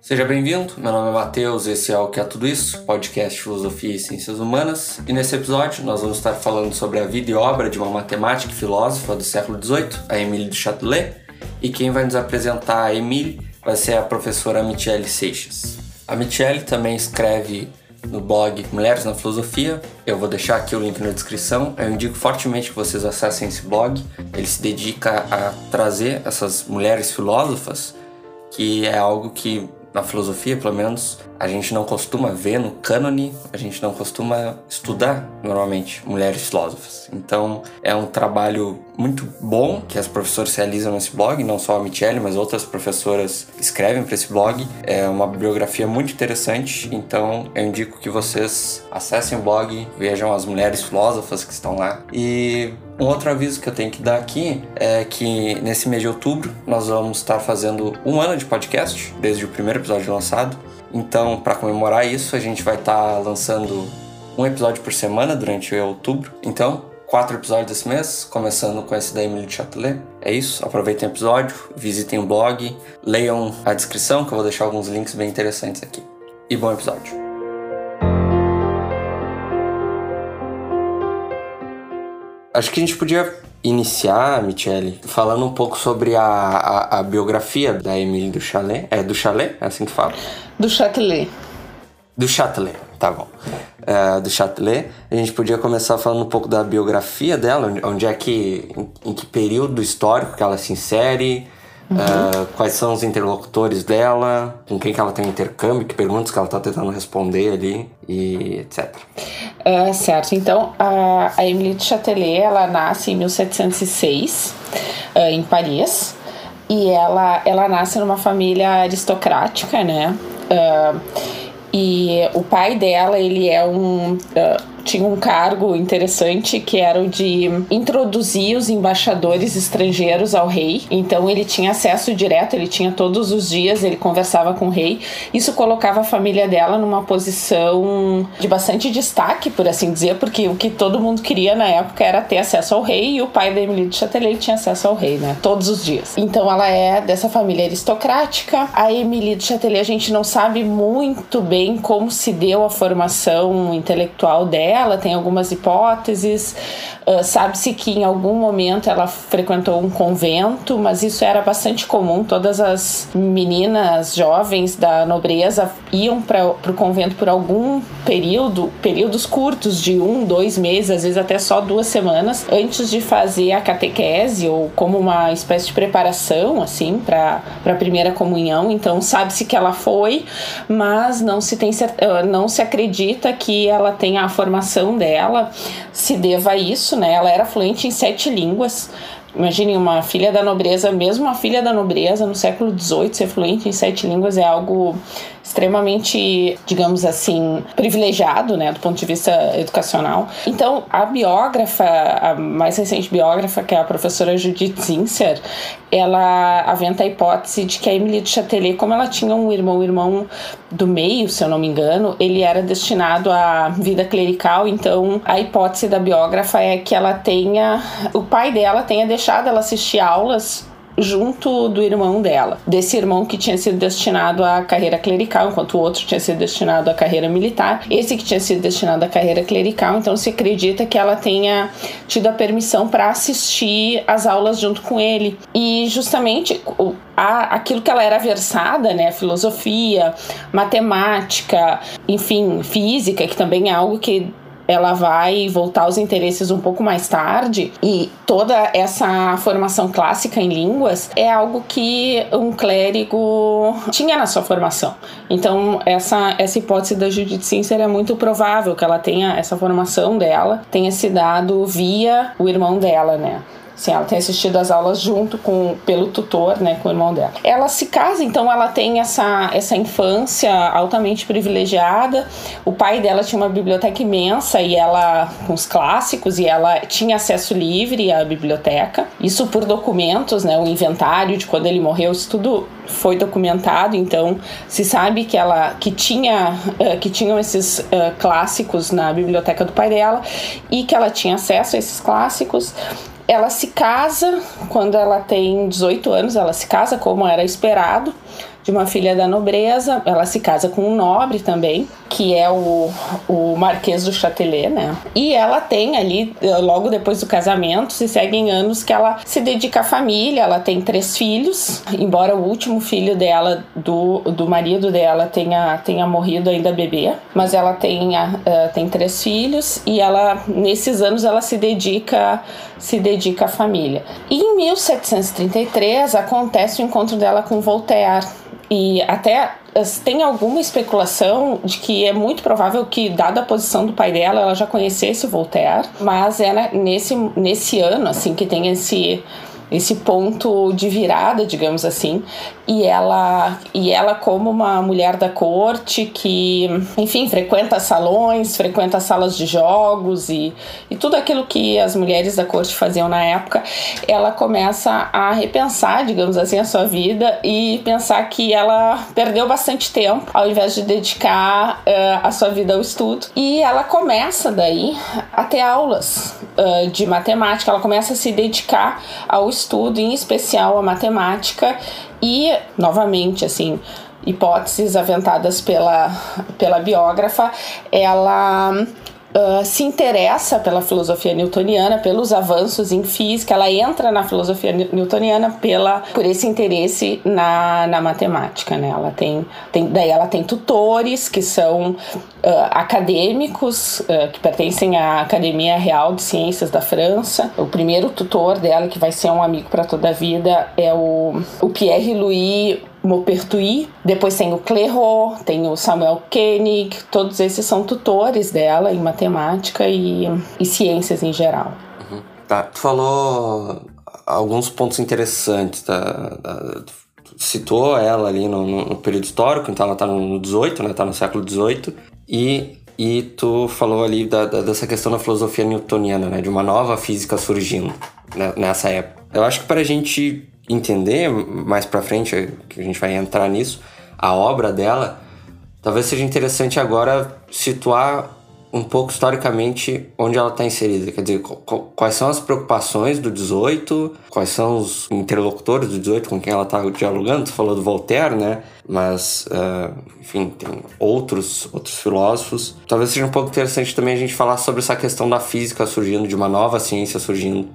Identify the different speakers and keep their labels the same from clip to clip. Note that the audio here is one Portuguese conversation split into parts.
Speaker 1: Seja bem-vindo, meu nome é Matheus, esse é o Que é Tudo Isso, podcast Filosofia e Ciências Humanas, e nesse episódio nós vamos estar falando sobre a vida e obra de uma matemática e filósofa do século XVIII, a Émilie de Châtelet, e quem vai nos apresentar a Émilie vai ser a professora Michele Seixas. A Michele também escreve no blog Mulheres na Filosofia. Eu vou deixar aqui o link na descrição. Eu indico fortemente que vocês acessem esse blog. Ele se dedica a trazer essas mulheres filósofas, que é algo que na filosofia, pelo menos, a gente não costuma ver no cânone, a gente não costuma estudar normalmente mulheres filósofas. Então, é um trabalho muito bom que as professoras realizam nesse blog, não só a Michelle, mas outras professoras escrevem para esse blog. É uma bibliografia muito interessante, então eu indico que vocês acessem o blog, vejam as mulheres filósofas que estão lá e um outro aviso que eu tenho que dar aqui é que nesse mês de outubro nós vamos estar fazendo um ano de podcast, desde o primeiro episódio lançado. Então, para comemorar isso, a gente vai estar lançando um episódio por semana durante outubro. Então, quatro episódios esse mês, começando com esse da Emily Châtelet. É isso, aproveitem o episódio, visitem o blog, leiam a descrição que eu vou deixar alguns links bem interessantes aqui. E bom episódio. Acho que a gente podia iniciar, Michele, falando um pouco sobre a, a, a biografia da Emily do Chalet. É do Chalet? É assim que fala?
Speaker 2: Do Châtelet.
Speaker 1: Do Châtelet, tá bom. É, do Châtelet. A gente podia começar falando um pouco da biografia dela, onde é que, em, em que período histórico que ela se insere, Uhum. Uh, quais são os interlocutores dela, com quem que ela tem intercâmbio, que perguntas que ela está tentando responder ali e etc.
Speaker 2: Uh, certo, então a, a Emily de Châtelet, ela nasce em 1706 uh, em Paris e ela, ela nasce numa família aristocrática, né? Uh, e o pai dela, ele é um tinha um cargo interessante que era o de introduzir os embaixadores estrangeiros ao rei. Então ele tinha acesso direto, ele tinha todos os dias, ele conversava com o rei. Isso colocava a família dela numa posição de bastante destaque, por assim dizer, porque o que todo mundo queria na época era ter acesso ao rei e o pai da Emily de Châtelet tinha acesso ao rei, né? Todos os dias. Então ela é dessa família aristocrática. A Emily de Châtelet a gente não sabe muito bem como se deu a formação intelectual dela dela, tem algumas hipóteses. Uh, Sabe-se que em algum momento ela frequentou um convento, mas isso era bastante comum. Todas as meninas jovens da nobreza iam para o convento por algum período, períodos curtos de um, dois meses, às vezes até só duas semanas, antes de fazer a catequese ou como uma espécie de preparação, assim, para a primeira comunhão. Então, sabe-se que ela foi, mas não se tem não se acredita que ela tenha a formação formação dela se deva a isso, né? Ela era fluente em sete línguas. Imaginem uma filha da nobreza, mesmo uma filha da nobreza no século XVIII ser fluente em sete línguas é algo extremamente, digamos assim, privilegiado, né, do ponto de vista educacional. Então, a biógrafa, a mais recente biógrafa, que é a professora Judith Zinser, ela aventa a hipótese de que a Emily de Châtelet, como ela tinha um irmão, o irmão do meio, se eu não me engano, ele era destinado à vida clerical, então a hipótese da biógrafa é que ela tenha, o pai dela tenha deixado ela assistir aulas junto do irmão dela. Desse irmão que tinha sido destinado à carreira clerical, enquanto o outro tinha sido destinado à carreira militar. Esse que tinha sido destinado à carreira clerical, então se acredita que ela tenha tido a permissão para assistir às aulas junto com ele. E justamente aquilo que ela era versada, né, filosofia, matemática, enfim, física, que também é algo que ela vai voltar aos interesses um pouco mais tarde e toda essa formação clássica em línguas é algo que um clérigo tinha na sua formação. Então, essa, essa hipótese da Judith Sincer é muito provável que ela tenha essa formação dela tenha se dado via o irmão dela, né? Sim, ela tem assistido as aulas junto com pelo tutor, né, com o irmão dela. Ela se casa, então ela tem essa, essa infância altamente privilegiada. O pai dela tinha uma biblioteca imensa e ela com os clássicos e ela tinha acesso livre à biblioteca. Isso por documentos, né, o inventário de quando ele morreu, isso tudo foi documentado, então se sabe que ela que tinha uh, que tinham esses uh, clássicos na biblioteca do pai dela e que ela tinha acesso a esses clássicos ela se casa quando ela tem 18 anos, ela se casa como era esperado de uma filha da nobreza. Ela se casa com um nobre também, que é o, o Marquês do Châtelet, né? E ela tem ali, logo depois do casamento, se seguem anos que ela se dedica à família. Ela tem três filhos, embora o último filho dela, do, do marido dela, tenha, tenha morrido ainda bebê. Mas ela tem, uh, tem três filhos e ela, nesses anos, ela se dedica, se dedica à família. E em 1733 acontece o encontro dela com Voltaire e até tem alguma especulação de que é muito provável que, dada a posição do pai dela, ela já conhecesse Voltaire, mas é nesse, nesse ano, assim, que tem esse esse ponto de virada, digamos assim, e ela e ela como uma mulher da corte que, enfim, frequenta salões, frequenta salas de jogos e, e tudo aquilo que as mulheres da corte faziam na época, ela começa a repensar, digamos assim, a sua vida e pensar que ela perdeu bastante tempo ao invés de dedicar uh, a sua vida ao estudo. E ela começa daí a ter aulas uh, de matemática, ela começa a se dedicar ao estudo, em especial a matemática, e novamente, assim, hipóteses aventadas pela, pela biógrafa, ela uh, se interessa pela filosofia newtoniana, pelos avanços em física, ela entra na filosofia newtoniana pela, por esse interesse na, na matemática, né? Ela tem, tem, daí ela tem tutores que são uh, acadêmicos uh, que pertencem à Academia Real de Ciências da França. O primeiro tutor dela, que vai ser um amigo para toda a vida, é o, o Pierre Louis Maupertuis, depois tem o Clairaut, tem o Samuel Koenig, todos esses são tutores dela em matemática e, e ciências em geral.
Speaker 1: Uhum. Tá, tu falou alguns pontos interessantes, tá? Citou ela ali no, no, período histórico, então ela está no 18, né? Tá no século 18 e e tu falou ali da, da, dessa questão da filosofia newtoniana, né? De uma nova física surgindo né? nessa época. Eu acho que para a gente entender mais para frente, que a gente vai entrar nisso, a obra dela, talvez seja interessante agora situar um pouco historicamente onde ela está inserida. Quer dizer, quais são as preocupações do 18, quais são os interlocutores do 18 com quem ela está dialogando. Tu falou do Voltaire, né? Mas, uh, enfim, tem outros, outros filósofos. Talvez seja um pouco interessante também a gente falar sobre essa questão da física surgindo, de uma nova ciência surgindo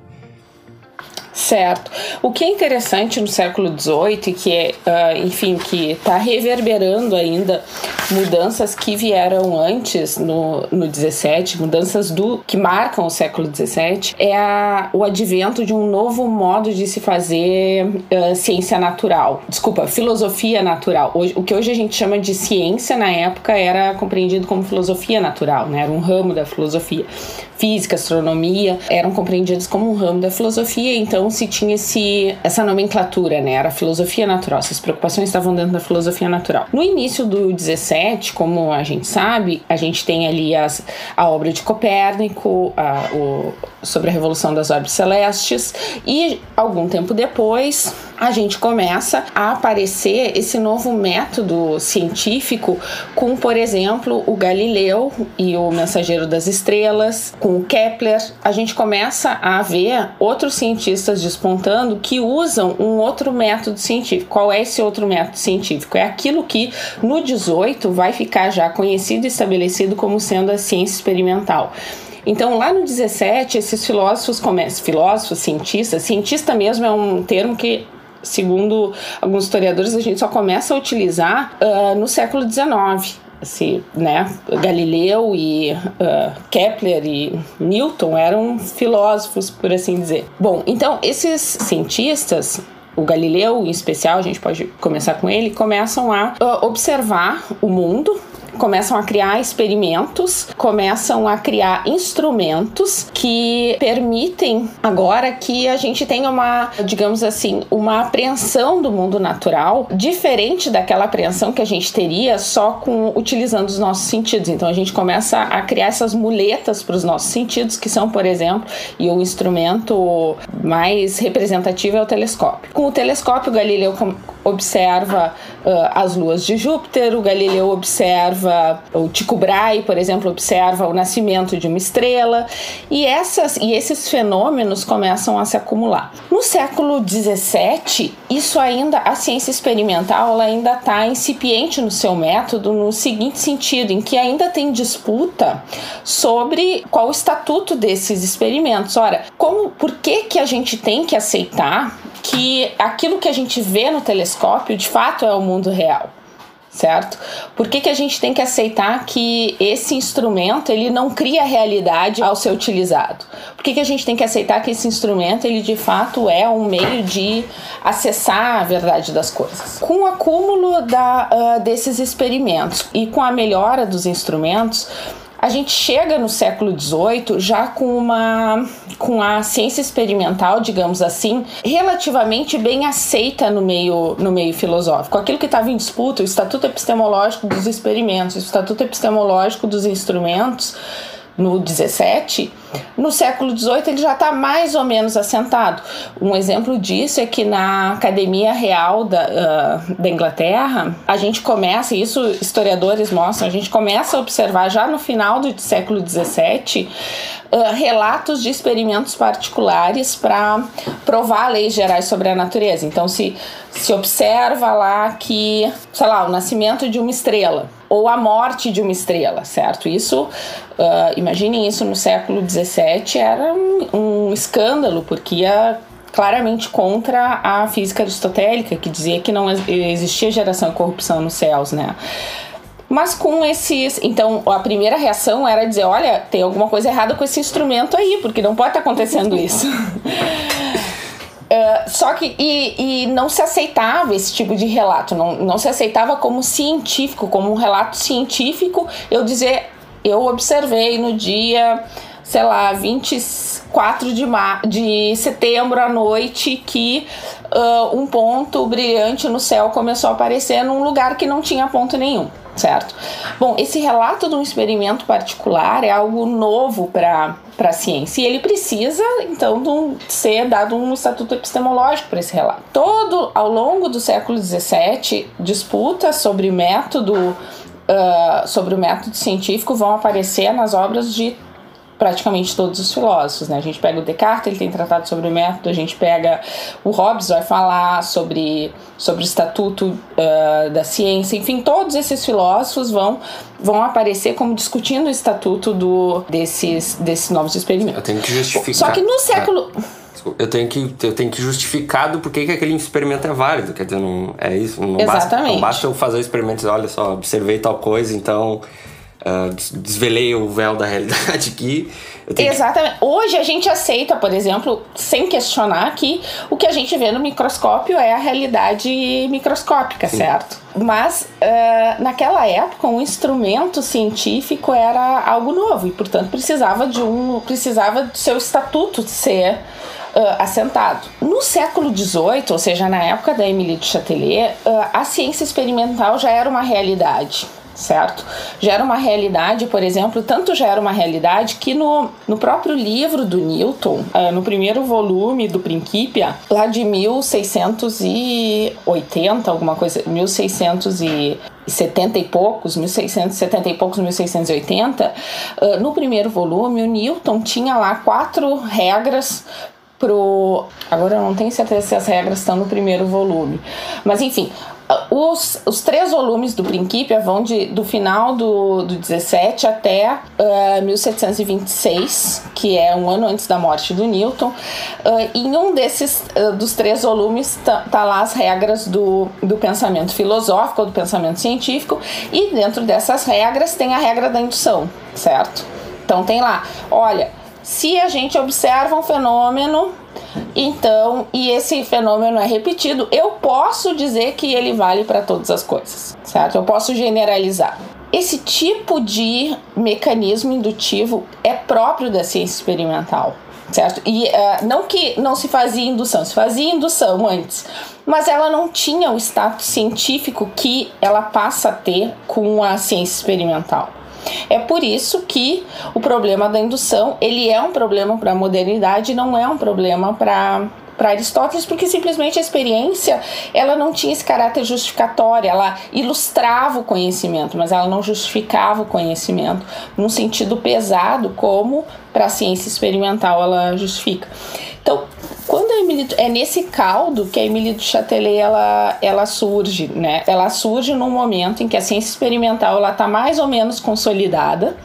Speaker 2: Certo. O que é interessante no século XVIII e que é, uh, enfim, que está reverberando ainda mudanças que vieram antes no, no 17, mudanças do que marcam o século 17, é a, o advento de um novo modo de se fazer uh, ciência natural. Desculpa, filosofia natural. Hoje, o que hoje a gente chama de ciência na época era compreendido como filosofia natural, né? Era um ramo da filosofia física, astronomia, eram compreendidos como um ramo da filosofia, então se tinha esse, essa nomenclatura, né? Era filosofia natural, essas preocupações estavam dentro da filosofia natural. No início do 17, como a gente sabe, a gente tem ali as, a obra de Copérnico, a, o, sobre a revolução das órbitas celestes, e algum tempo depois a gente começa a aparecer esse novo método científico com, por exemplo, o Galileu e o Mensageiro das Estrelas, com o Kepler. A gente começa a ver outros cientistas despontando que usam um outro método científico. Qual é esse outro método científico? É aquilo que no 18 vai ficar já conhecido e estabelecido como sendo a ciência experimental. Então, lá no 17, esses filósofos começam, filósofos, cientistas, cientista mesmo é um termo que segundo alguns historiadores, a gente só começa a utilizar uh, no século XIX. Assim, né? Galileu e uh, Kepler e Newton eram filósofos, por assim dizer. Bom, então esses cientistas o Galileu em especial, a gente pode começar com ele, começam a uh, observar o mundo começam a criar experimentos, começam a criar instrumentos que permitem agora que a gente tenha uma, digamos assim, uma apreensão do mundo natural diferente daquela apreensão que a gente teria só com utilizando os nossos sentidos. Então a gente começa a criar essas muletas para os nossos sentidos, que são, por exemplo, e o instrumento mais representativo é o telescópio. Com o telescópio, Galileu observa uh, as luas de Júpiter, o Galileu observa observa o Tycho Brahe, por exemplo, observa o nascimento de uma estrela e essas e esses fenômenos começam a se acumular. No século 17, isso ainda a ciência experimental ela ainda está incipiente no seu método no seguinte sentido, em que ainda tem disputa sobre qual o estatuto desses experimentos. Ora, como, por que que a gente tem que aceitar que aquilo que a gente vê no telescópio de fato é o mundo real? Certo? Por que, que a gente tem que aceitar que esse instrumento ele não cria realidade ao ser utilizado? Por que, que a gente tem que aceitar que esse instrumento ele de fato é um meio de acessar a verdade das coisas? Com o acúmulo da, uh, desses experimentos e com a melhora dos instrumentos, a gente chega no século XVIII já com uma com a ciência experimental, digamos assim, relativamente bem aceita no meio no meio filosófico. Aquilo que estava em disputa, o estatuto epistemológico dos experimentos, o estatuto epistemológico dos instrumentos, no 17, no século 18 ele já está mais ou menos assentado. Um exemplo disso é que na Academia Real da, uh, da Inglaterra, a gente começa, isso historiadores mostram, a gente começa a observar já no final do século 17 uh, relatos de experimentos particulares para provar leis gerais sobre a natureza. Então, se, se observa lá que, sei lá, o nascimento de uma estrela ou a morte de uma estrela, certo? Isso, uh, imaginem isso no século XVII, era um, um escândalo, porque ia claramente contra a física aristotélica, que dizia que não existia geração e corrupção nos céus, né? Mas com esses. Então, a primeira reação era dizer: olha, tem alguma coisa errada com esse instrumento aí, porque não pode estar acontecendo isso. Uh, só que e, e, não se aceitava esse tipo de relato, não, não se aceitava como científico, como um relato científico. Eu dizer, eu observei no dia, sei lá, 24 de, de setembro à noite que uh, um ponto brilhante no céu começou a aparecer num lugar que não tinha ponto nenhum certo? Bom, esse relato de um experimento particular é algo novo para a ciência e ele precisa então de um, ser dado um estatuto epistemológico para esse relato. Todo ao longo do século XVII disputas sobre método uh, sobre o método científico vão aparecer nas obras de praticamente todos os filósofos, né? A gente pega o Descartes, ele tem tratado sobre o método, a gente pega o Hobbes, vai falar sobre, sobre o estatuto uh, da ciência, enfim, todos esses filósofos vão, vão aparecer como discutindo o estatuto do, desses, desses novos experimentos. Eu
Speaker 1: tenho que justificar.
Speaker 2: Só que no século...
Speaker 1: Eu tenho que, eu tenho que justificar do porquê que aquele experimento é válido. Quer dizer, não é isso. Não
Speaker 2: Exatamente.
Speaker 1: Basta, não basta eu fazer o experimento e dizer, olha só, observei tal coisa, então Uh, desvelei o véu da realidade aqui.
Speaker 2: Exatamente. Que... Hoje a gente aceita, por exemplo, sem questionar que o que a gente vê no microscópio é a realidade microscópica, Sim. certo? Mas uh, naquela época um instrumento científico era algo novo e, portanto, precisava de um, precisava do seu estatuto ser Uh, assentado. No século XVIII, ou seja, na época da Émilie de Châtelet, uh, a ciência experimental já era uma realidade certo? Já era uma realidade, por exemplo, tanto já era uma realidade que no, no próprio livro do Newton, uh, no primeiro volume do Principia, lá de 1680, alguma coisa, 1670 e poucos, 1670 e poucos, 1680, uh, no primeiro volume, o Newton tinha lá quatro regras pro. Agora eu não tenho certeza se as regras estão no primeiro volume, mas enfim, os, os três volumes do Principia vão de, do final do, do 17 até uh, eh, 1726, que é um ano antes da morte do Newton. Uh, em um desses uh, dos três volumes tá, tá, lá as regras do, do pensamento filosófico ou do pensamento científico, e dentro dessas regras tem a regra da indução, certo? Então tem lá, olha, se a gente observa um fenômeno então, e esse fenômeno é repetido, eu posso dizer que ele vale para todas as coisas, certo? Eu posso generalizar. Esse tipo de mecanismo indutivo é próprio da ciência experimental, certo? E uh, não que não se fazia indução, se fazia indução antes, mas ela não tinha o status científico que ela passa a ter com a ciência experimental. É por isso que o problema da indução ele é um problema para a modernidade, não é um problema para para Aristóteles porque simplesmente a experiência ela não tinha esse caráter justificatório, ela ilustrava o conhecimento, mas ela não justificava o conhecimento num sentido pesado como para a ciência experimental ela justifica. Então, quando a Emily, é nesse caldo que a Emily do Châtelet ela, ela surge, né? Ela surge num momento em que a ciência experimental ela está mais ou menos consolidada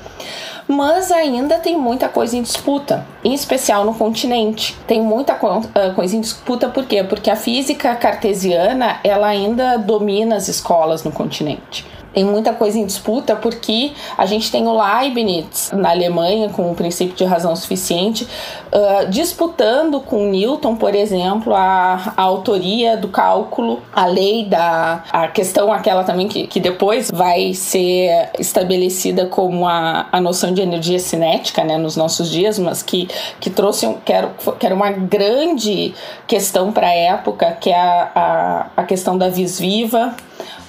Speaker 2: mas ainda tem muita coisa em disputa, em especial no continente. Tem muita ah, coisa em disputa por quê? Porque a física cartesiana ela ainda domina as escolas no continente tem muita coisa em disputa porque a gente tem o Leibniz na Alemanha com o princípio de razão suficiente uh, disputando com Newton, por exemplo, a, a, autoria do cálculo, a lei da a questão aquela também que, que depois vai ser estabelecida como a, a noção de energia cinética, né, nos nossos dias, mas que, que trouxe um, que, era, que era uma grande questão para a época, que é a, a, a questão da vis viva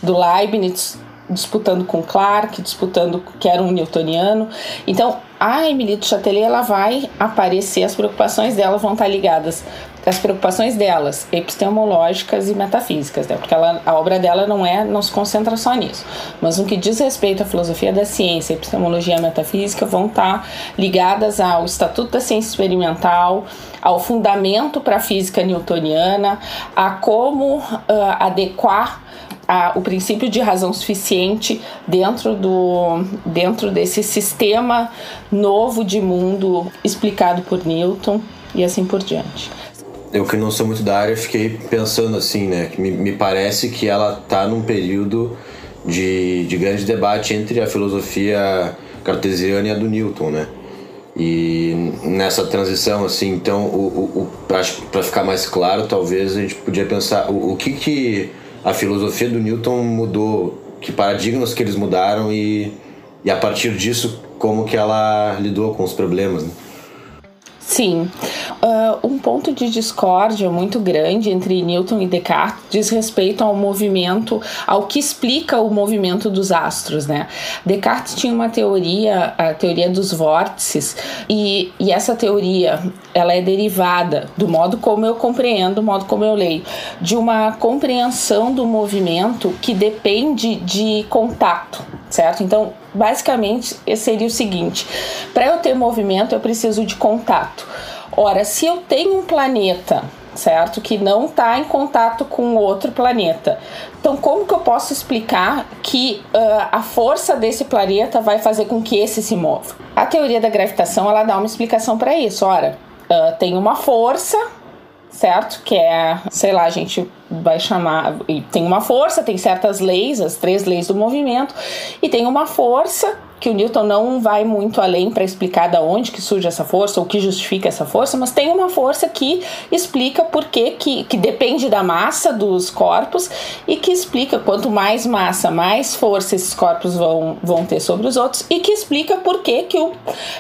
Speaker 2: do Leibniz disputando com Clark, disputando que era um newtoniano. Então, a Emily do Châtelet ela vai aparecer, as preocupações dela vão estar ligadas as preocupações delas, epistemológicas e metafísicas, né? porque ela, a obra dela não é, não se concentra só nisso, mas no que diz respeito à filosofia da ciência, epistemologia e metafísica vão estar ligadas ao Estatuto da Ciência Experimental, ao fundamento para a física newtoniana, a como uh, adequar a, o princípio de razão suficiente dentro, do, dentro desse sistema novo de mundo explicado por Newton e assim por diante.
Speaker 3: Eu que não sou muito da área, fiquei pensando assim, né? Me, me parece que ela está num período de, de grande debate entre a filosofia cartesiana e a do Newton, né? E nessa transição, assim, então, o, o, para ficar mais claro, talvez a gente podia pensar o, o que que a filosofia do Newton mudou, que paradigmas que eles mudaram e, e a partir disso como que ela lidou com os problemas. Né?
Speaker 2: Sim. Uh, um ponto de discórdia muito grande entre Newton e Descartes diz respeito ao movimento, ao que explica o movimento dos astros, né? Descartes tinha uma teoria, a teoria dos vórtices, e, e essa teoria ela é derivada do modo como eu compreendo, do modo como eu leio, de uma compreensão do movimento que depende de contato, certo? Então, basicamente, seria o seguinte: para eu ter movimento, eu preciso de contato. Ora, se eu tenho um planeta certo? Que não está em contato com outro planeta. Então, como que eu posso explicar que uh, a força desse planeta vai fazer com que esse se mova? A teoria da gravitação ela dá uma explicação para isso. Ora, uh, tem uma força certo? Que é, sei lá, a gente vai chamar. Tem uma força, tem certas leis, as três leis do movimento, e tem uma força que o Newton não vai muito além para explicar da onde que surge essa força ou que justifica essa força, mas tem uma força que explica por que, que, depende da massa dos corpos e que explica quanto mais massa, mais força esses corpos vão, vão ter sobre os outros e que explica por que, que o,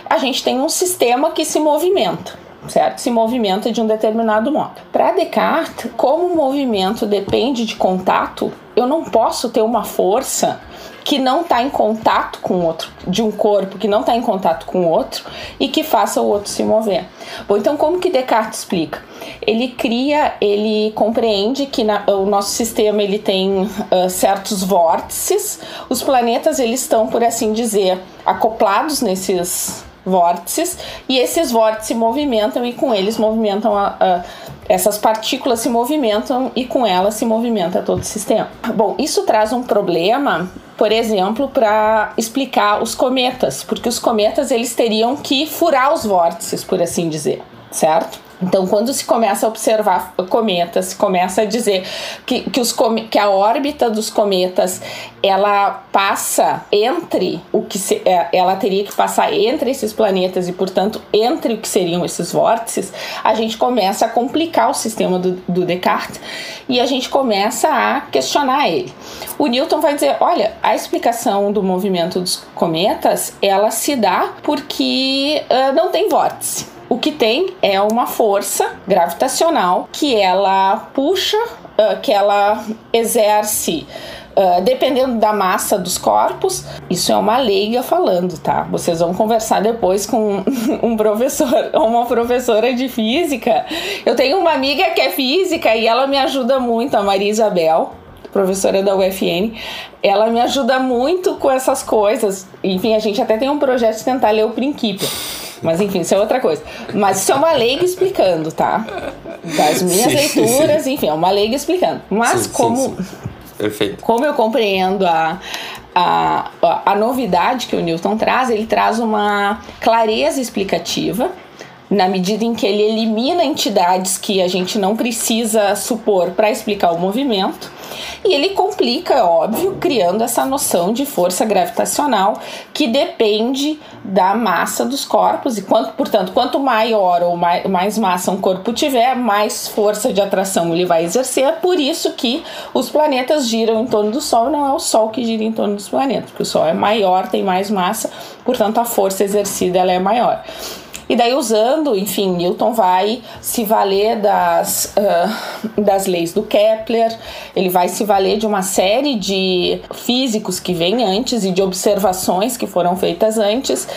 Speaker 2: a gente tem um sistema que se movimenta certo? Se movimenta de um determinado modo. Para Descartes, como o movimento depende de contato, eu não posso ter uma força que não está em contato com o outro, de um corpo que não está em contato com o outro e que faça o outro se mover. Bom, então como que Descartes explica? Ele cria, ele compreende que na, o nosso sistema ele tem uh, certos vórtices, os planetas eles estão, por assim dizer, acoplados nesses vórtices e esses vórtices se movimentam e com eles movimentam a, a, essas partículas se movimentam e com elas se movimenta todo o sistema. Bom, isso traz um problema, por exemplo, para explicar os cometas, porque os cometas eles teriam que furar os vórtices, por assim dizer, certo? Então, quando se começa a observar cometas, se começa a dizer que, que, os, que a órbita dos cometas ela passa entre o que se, é, ela teria que passar entre esses planetas e, portanto, entre o que seriam esses vórtices, a gente começa a complicar o sistema do, do Descartes e a gente começa a questionar ele. O Newton vai dizer: olha, a explicação do movimento dos cometas ela se dá porque uh, não tem vórtice. O que tem é uma força gravitacional que ela puxa, uh, que ela exerce uh, dependendo da massa dos corpos, isso é uma leiga falando, tá? Vocês vão conversar depois com um professor ou uma professora de física. Eu tenho uma amiga que é física e ela me ajuda muito, a Maria Isabel professora da UFN, ela me ajuda muito com essas coisas. Enfim, a gente até tem um projeto de tentar ler o princípio. Mas enfim, isso é outra coisa. Mas isso é uma leiga explicando, tá? Das minhas sim, leituras, sim. enfim, é uma leiga explicando. Mas sim, como.
Speaker 1: Perfeito.
Speaker 2: Como eu compreendo a, a, a, a novidade que o Newton traz, ele traz uma clareza explicativa na medida em que ele elimina entidades que a gente não precisa supor para explicar o movimento e ele complica, é óbvio, criando essa noção de força gravitacional que depende da massa dos corpos. E quanto, portanto, quanto maior ou mais, mais massa um corpo tiver, mais força de atração ele vai exercer. É por isso que os planetas giram em torno do Sol, não é o Sol que gira em torno dos planetas, porque o Sol é maior, tem mais massa, portanto a força exercida ela é maior. E daí, usando, enfim, Newton vai se valer das, uh, das leis do Kepler, ele vai se valer de uma série de físicos que vêm antes e de observações que foram feitas antes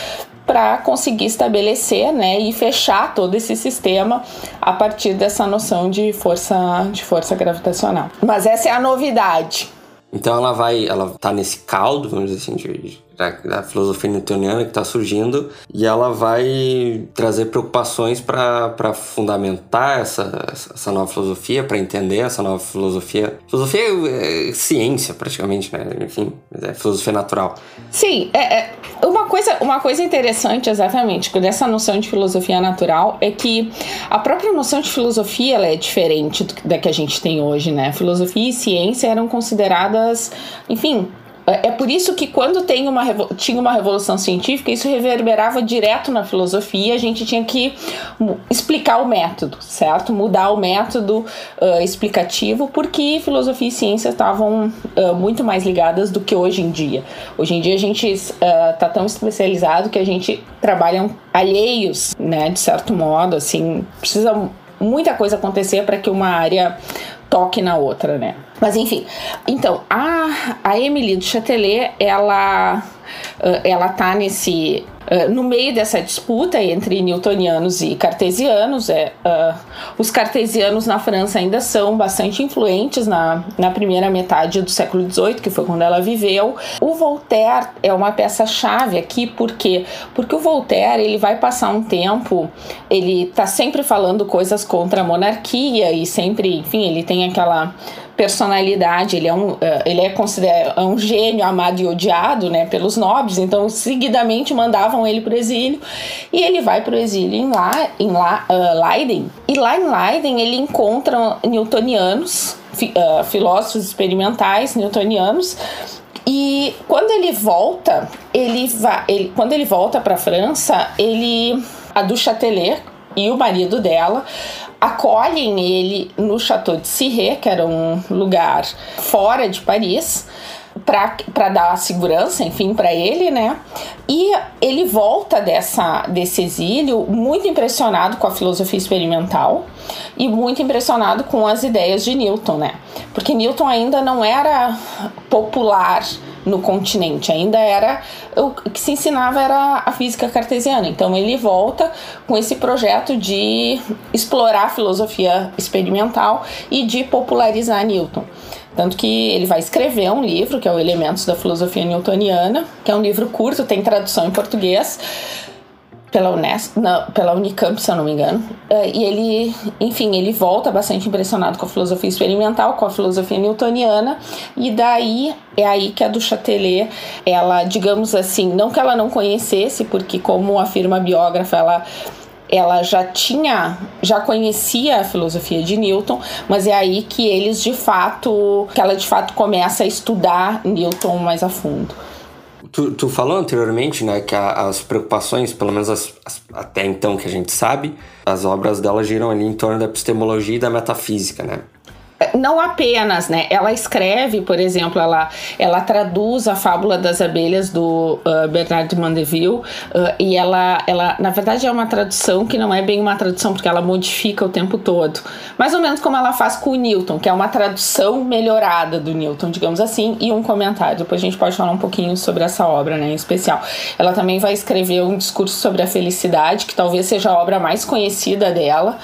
Speaker 2: para conseguir estabelecer né, e fechar todo esse sistema a partir dessa noção de força, de força gravitacional. Mas essa é a novidade.
Speaker 1: Então ela vai, ela tá nesse caldo, vamos dizer assim, de, da, filosofia newtoniana que está surgindo e ela vai trazer preocupações para fundamentar essa, essa nova filosofia, para entender essa nova filosofia. Filosofia é ciência, praticamente, né? Enfim, é filosofia natural.
Speaker 2: Sim, é, é, uma, coisa, uma coisa interessante, exatamente, dessa noção de filosofia natural é que a própria noção de filosofia ela é diferente da que a gente tem hoje, né? Filosofia e ciência eram consideradas, enfim, é, é por isso que quando tem uma, tinha uma revolução científica, isso reverberava direto na filosofia, a gente tinha que explicar o método, certo? Mudar o método uh, explicativo, porque filosofia e ciência estavam uh, muito mais ligadas do que hoje em dia. Hoje em dia a gente está uh, tão especializado que a gente trabalha alheios, né? De certo modo, assim, precisa muita coisa acontecer para que uma área toque na outra, né? Mas enfim, então a, a Emily do Châtelet, ela, ela tá nesse no meio dessa disputa entre newtonianos e cartesianos, é, uh, os cartesianos na França ainda são bastante influentes na, na primeira metade do século XVIII, que foi quando ela viveu. O Voltaire é uma peça-chave aqui, por quê? Porque o Voltaire ele vai passar um tempo, ele tá sempre falando coisas contra a monarquia e sempre, enfim, ele tem aquela personalidade, ele é um, eh, ele é considerado é um gênio amado e odiado, né, pelos nobres, então seguidamente mandavam ele para o exílio, e ele vai para o exílio em, La, em La, uh, Leiden, e lá em Leiden ele encontra newtonianos, fi, uh, filósofos experimentais newtonianos, e quando ele volta, ele vai, ele, quando ele volta para a França, ele a do e o marido dela acolhem ele no Château de Ciré, que era um lugar fora de Paris, para dar segurança, enfim, para ele, né? E ele volta dessa, desse exílio muito impressionado com a filosofia experimental e muito impressionado com as ideias de Newton, né? Porque Newton ainda não era popular no continente. Ainda era o que se ensinava era a física cartesiana. Então ele volta com esse projeto de explorar a filosofia experimental e de popularizar Newton. Tanto que ele vai escrever um livro, que é o Elementos da Filosofia Newtoniana, que é um livro curto, tem tradução em português, pela Unesco, não, pela Unicamp, se eu não me engano. É, e ele, enfim, ele volta bastante impressionado com a filosofia experimental, com a filosofia newtoniana, e daí é aí que a do Châtelet, ela, digamos assim, não que ela não conhecesse, porque como afirma a biógrafa, ela ela já tinha, já conhecia a filosofia de Newton, mas é aí que eles de fato, que ela de fato começa a estudar Newton mais a fundo.
Speaker 1: Tu, tu falou anteriormente, né, que a, as preocupações, pelo menos as, as, até então que a gente sabe, as obras dela giram ali em torno da epistemologia e da metafísica, né?
Speaker 2: Não apenas, né? Ela escreve, por exemplo, ela, ela traduz a fábula das abelhas do uh, Bernard de Mandeville uh, e ela, ela, na verdade, é uma tradução que não é bem uma tradução porque ela modifica o tempo todo. Mais ou menos como ela faz com o Newton, que é uma tradução melhorada do Newton, digamos assim, e um comentário. Depois a gente pode falar um pouquinho sobre essa obra, né, em especial. Ela também vai escrever um discurso sobre a felicidade, que talvez seja a obra mais conhecida dela.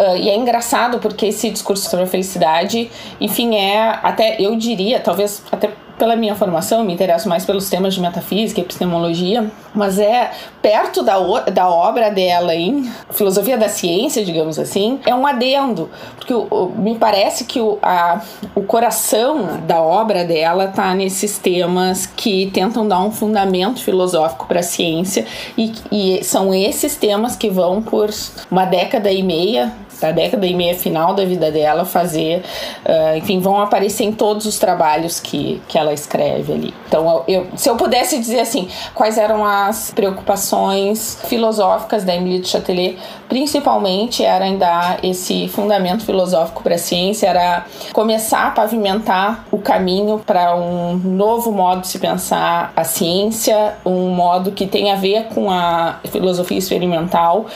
Speaker 2: Uh, e é engraçado porque esse discurso sobre a felicidade, enfim, é até, eu diria, talvez até pela minha formação, me interesso mais pelos temas de metafísica e epistemologia, mas é perto da, da obra dela em filosofia da ciência, digamos assim, é um adendo, porque o, o, me parece que o, a, o coração da obra dela está nesses temas que tentam dar um fundamento filosófico para a ciência e, e são esses temas que vão por uma década e meia da década e meia final da vida dela fazer, uh, enfim, vão aparecer em todos os trabalhos que, que ela escreve ali. Então, eu, se eu pudesse dizer assim, quais eram as preocupações filosóficas da Emily de Chatelet, principalmente era dar esse fundamento filosófico para a ciência, era começar a pavimentar o caminho para um novo modo de se pensar a ciência, um modo que tem a ver com a filosofia experimental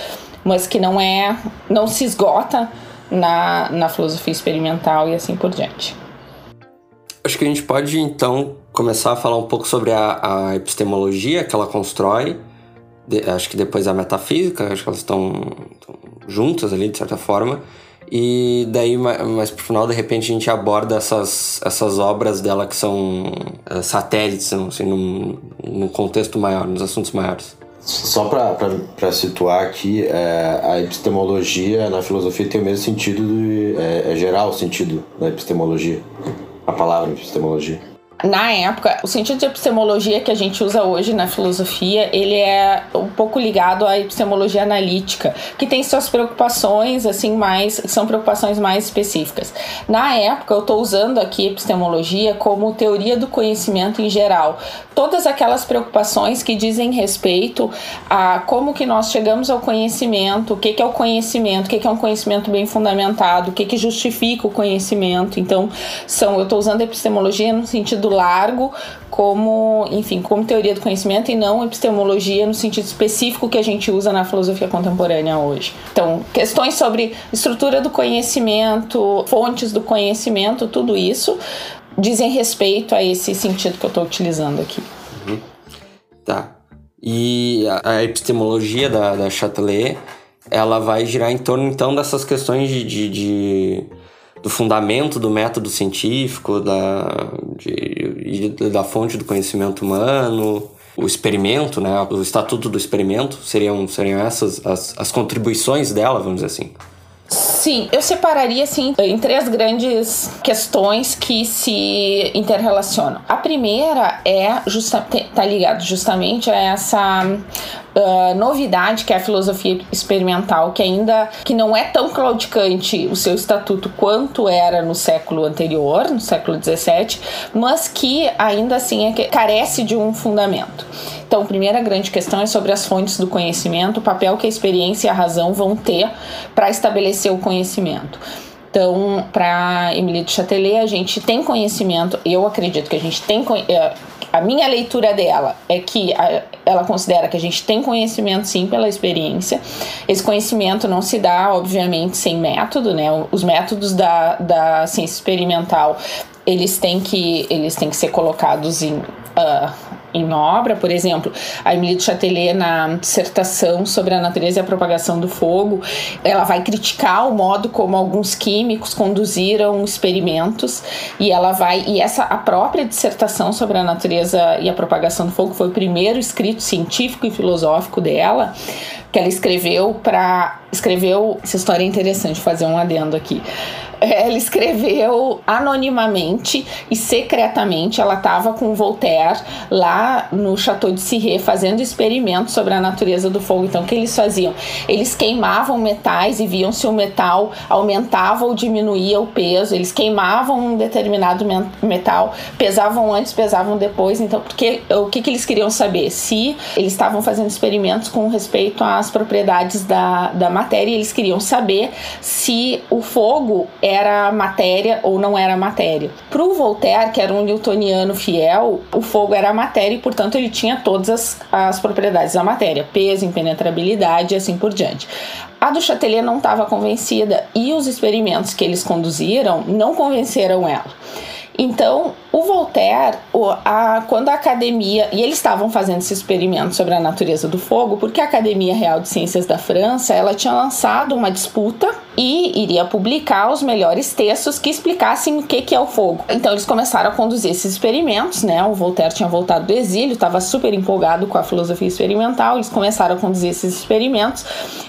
Speaker 2: mas que não é, não se esgota na, na filosofia experimental e assim por diante.
Speaker 1: Acho que a gente pode então começar a falar um pouco sobre a, a epistemologia que ela constrói. De, acho que depois a metafísica, acho que elas estão, juntas ali de certa forma. E daí, mais pro final, de repente, a gente aborda essas, essas obras dela que são uh, satélites, assim, num, num contexto maior, nos assuntos maiores.
Speaker 3: Só para situar aqui, é, a epistemologia na filosofia tem o mesmo sentido, do, é, é geral o sentido da epistemologia, a palavra epistemologia
Speaker 2: na época, o sentido de epistemologia que a gente usa hoje na filosofia, ele é um pouco ligado à epistemologia analítica, que tem suas preocupações, assim, mais, são preocupações mais específicas. Na época, eu estou usando aqui epistemologia como teoria do conhecimento em geral. Todas aquelas preocupações que dizem respeito a como que nós chegamos ao conhecimento, o que, que é o conhecimento, o que, que é um conhecimento bem fundamentado, o que, que justifica o conhecimento. Então, são, eu estou usando epistemologia no sentido largo como, enfim, como teoria do conhecimento e não epistemologia no sentido específico que a gente usa na filosofia contemporânea hoje. Então, questões sobre estrutura do conhecimento, fontes do conhecimento, tudo isso dizem respeito a esse sentido que eu estou utilizando aqui.
Speaker 1: Uhum. Tá. E a, epistemologia da, da Chatelet, ela vai girar em torno, então, dessas questões de, de, de do fundamento do método científico, da, de, da fonte do conhecimento humano, o experimento, né? O estatuto do experimento seriam, seriam essas as, as contribuições dela, vamos dizer assim.
Speaker 2: Sim, eu separaria assim em três grandes questões que se interrelacionam. A primeira é justa, tá ligado justamente a essa uh, novidade que é a filosofia experimental, que ainda que não é tão claudicante o seu estatuto quanto era no século anterior, no século XVII, mas que ainda assim é que carece de um fundamento. Então, a primeira grande questão é sobre as fontes do conhecimento, o papel que a experiência e a razão vão ter para estabelecer o conhecimento. Então, para Emily de Chatelet, a gente tem conhecimento, eu acredito que a gente tem eh, a minha leitura dela é que a, ela considera que a gente tem conhecimento sim pela experiência. Esse conhecimento não se dá, obviamente, sem método, né? Os métodos da, da ciência experimental eles têm que eles têm que ser colocados em uh, em obra, por exemplo, a Emily de na dissertação sobre a natureza e a propagação do fogo, ela vai criticar o modo como alguns químicos conduziram experimentos e ela vai e essa a própria dissertação sobre a natureza e a propagação do fogo foi o primeiro escrito científico e filosófico dela que ela escreveu para escreveu essa história é interessante fazer um adendo aqui ela escreveu anonimamente e secretamente. Ela estava com Voltaire lá no Chateau de Cirré fazendo experimentos sobre a natureza do fogo. Então, o que eles faziam? Eles queimavam metais e viam se o metal aumentava ou diminuía o peso. Eles queimavam um determinado metal, pesavam antes, pesavam depois. Então, porque o que, que eles queriam saber? Se eles estavam fazendo experimentos com respeito às propriedades da, da matéria, eles queriam saber se o fogo é era matéria ou não era matéria. Para o Voltaire, que era um newtoniano fiel, o fogo era matéria e, portanto, ele tinha todas as, as propriedades da matéria: peso, impenetrabilidade e assim por diante. A do Chatelet não estava convencida e os experimentos que eles conduziram não convenceram ela. Então, o Voltaire, a, quando a academia. E eles estavam fazendo esse experimento sobre a natureza do fogo, porque a Academia Real de Ciências da França ela tinha lançado uma disputa e iria publicar os melhores textos que explicassem o que, que é o fogo. Então, eles começaram a conduzir esses experimentos, né? O Voltaire tinha voltado do exílio, estava super empolgado com a filosofia experimental, eles começaram a conduzir esses experimentos.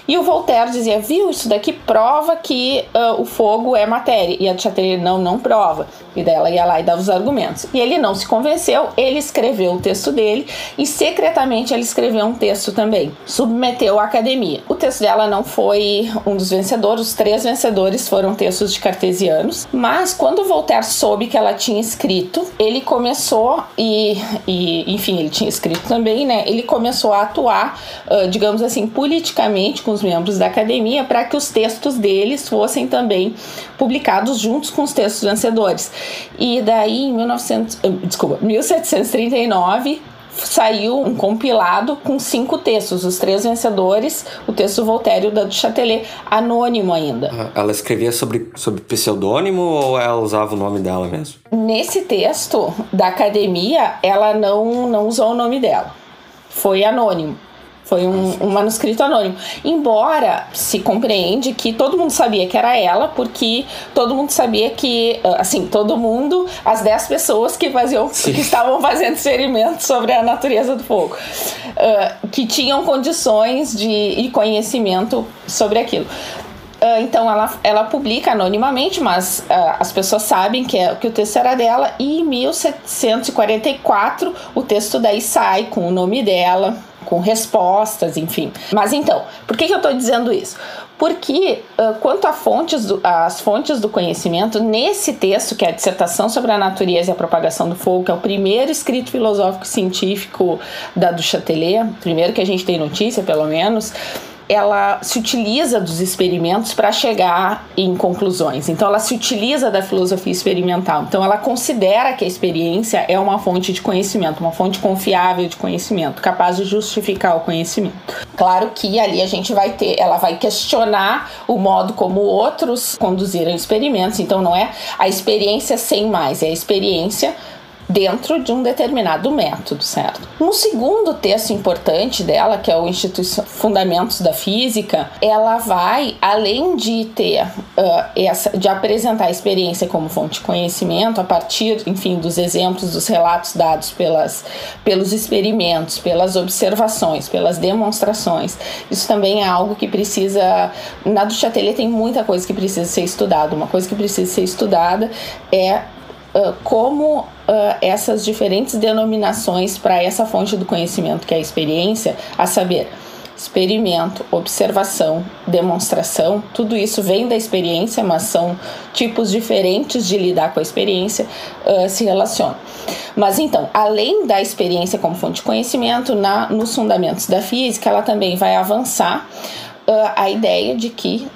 Speaker 2: E o Voltaire dizia: viu, isso daqui prova que uh, o fogo é matéria. E a Chatelet, não, não prova. E daí ela ia lá e dava os argumentos. E ele não se convenceu, ele escreveu o texto dele e secretamente ele escreveu um texto também. Submeteu à academia. O texto dela não foi um dos vencedores, três vencedores foram textos de cartesianos, mas quando Voltaire soube que ela tinha escrito, ele começou e, e enfim, ele tinha escrito também, né? Ele começou a atuar, uh, digamos assim, politicamente com os membros da academia para que os textos deles fossem também publicados juntos com os textos vencedores. E daí, em 1900, eh, desculpa, 1739, saiu um compilado com cinco textos, os três vencedores, o texto Voltaire e o da Chatelet, anônimo ainda.
Speaker 1: Ela escrevia sobre, sobre pseudônimo ou ela usava o nome dela mesmo?
Speaker 2: Nesse texto da academia, ela não, não usou o nome dela. Foi anônimo. Foi um, um, manuscrito anônimo. Embora se compreende que todo mundo sabia que era ela, porque todo mundo sabia que, ah, assim, todo mundo, as 10 pessoas que faziam, Sim. que estavam fazendo experimentos sobre a natureza do fogo, uh, que tinham condições de e conhecimento sobre aquilo. Uh, então ela, ela publica anonimamente, mas uh, as pessoas sabem que, é, que o texto era dela, e em 1744 o texto daí sai com o nome dela, com respostas, enfim. Mas então, por que, que eu estou dizendo isso? Porque, quanto às fontes, do, fontes do conhecimento, nesse texto, que é a dissertação sobre a natureza e a propagação do fogo, que é o primeiro escrito filosófico científico da do Chatelet, primeiro que a gente tem notícia, pelo menos, ela se utiliza dos experimentos para chegar em conclusões. Então, ela se utiliza da filosofia experimental. Então, ela considera que a experiência é uma fonte de conhecimento, uma fonte confiável de conhecimento, capaz de justificar o conhecimento. Claro que ali a gente vai ter, ela vai questionar o modo como outros conduziram experimentos. Então, não é a experiência sem mais, é a experiência dentro de um determinado método, certo? Um segundo texto importante dela, que é o Instituto Fundamentos da Física, ela vai além de ter uh, essa, de apresentar a experiência como fonte de conhecimento a partir, enfim, dos exemplos, dos relatos dados pelas, pelos experimentos, pelas observações, pelas demonstrações. Isso também é algo que precisa, na do tem muita coisa que precisa ser estudada. Uma coisa que precisa ser estudada é como uh, essas diferentes denominações para essa fonte do conhecimento que é a experiência, a saber, experimento, observação, demonstração, tudo isso vem da experiência, mas são tipos diferentes de lidar com a experiência, uh, se relacionam. Mas então, além da experiência como fonte de conhecimento, na, nos fundamentos da física, ela também vai avançar uh, a ideia de que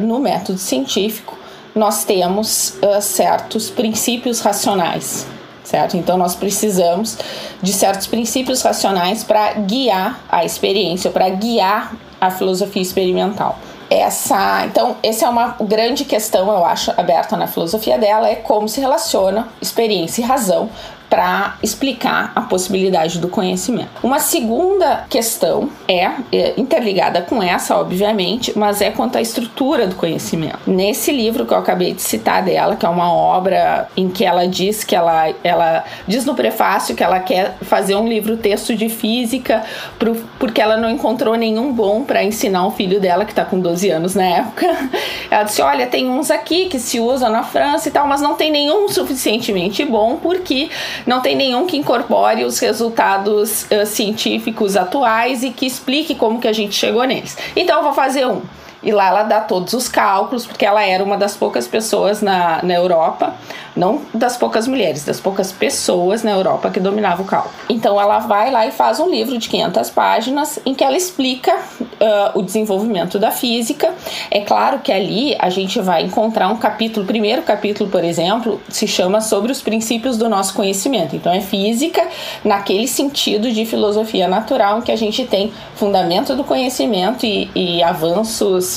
Speaker 2: no método científico nós temos uh, certos princípios racionais, certo? Então nós precisamos de certos princípios racionais para guiar a experiência, para guiar a filosofia experimental. Essa, então, essa é uma grande questão, eu acho, aberta na filosofia dela, é como se relaciona experiência e razão para explicar a possibilidade do conhecimento. Uma segunda questão é, é, interligada com essa, obviamente, mas é quanto à estrutura do conhecimento. Nesse livro que eu acabei de citar dela, que é uma obra em que ela diz que ela, ela diz no prefácio que ela quer fazer um livro texto de física pro, porque ela não encontrou nenhum bom para ensinar o filho dela que está com 12 anos na época. Ela disse: "Olha, tem uns aqui que se usam na França e tal, mas não tem nenhum suficientemente bom porque não tem nenhum que incorpore os resultados uh, científicos atuais e que explique como que a gente chegou neles. Então eu vou fazer um. E lá ela dá todos os cálculos, porque ela era uma das poucas pessoas na, na Europa, não das poucas mulheres, das poucas pessoas na Europa que dominavam o cálculo. Então ela vai lá e faz um livro de 500 páginas em que ela explica uh, o desenvolvimento da física. É claro que ali a gente vai encontrar um capítulo, o primeiro capítulo, por exemplo, se chama sobre os princípios do nosso conhecimento. Então é física naquele sentido de filosofia natural em que a gente tem fundamento do conhecimento e, e avanços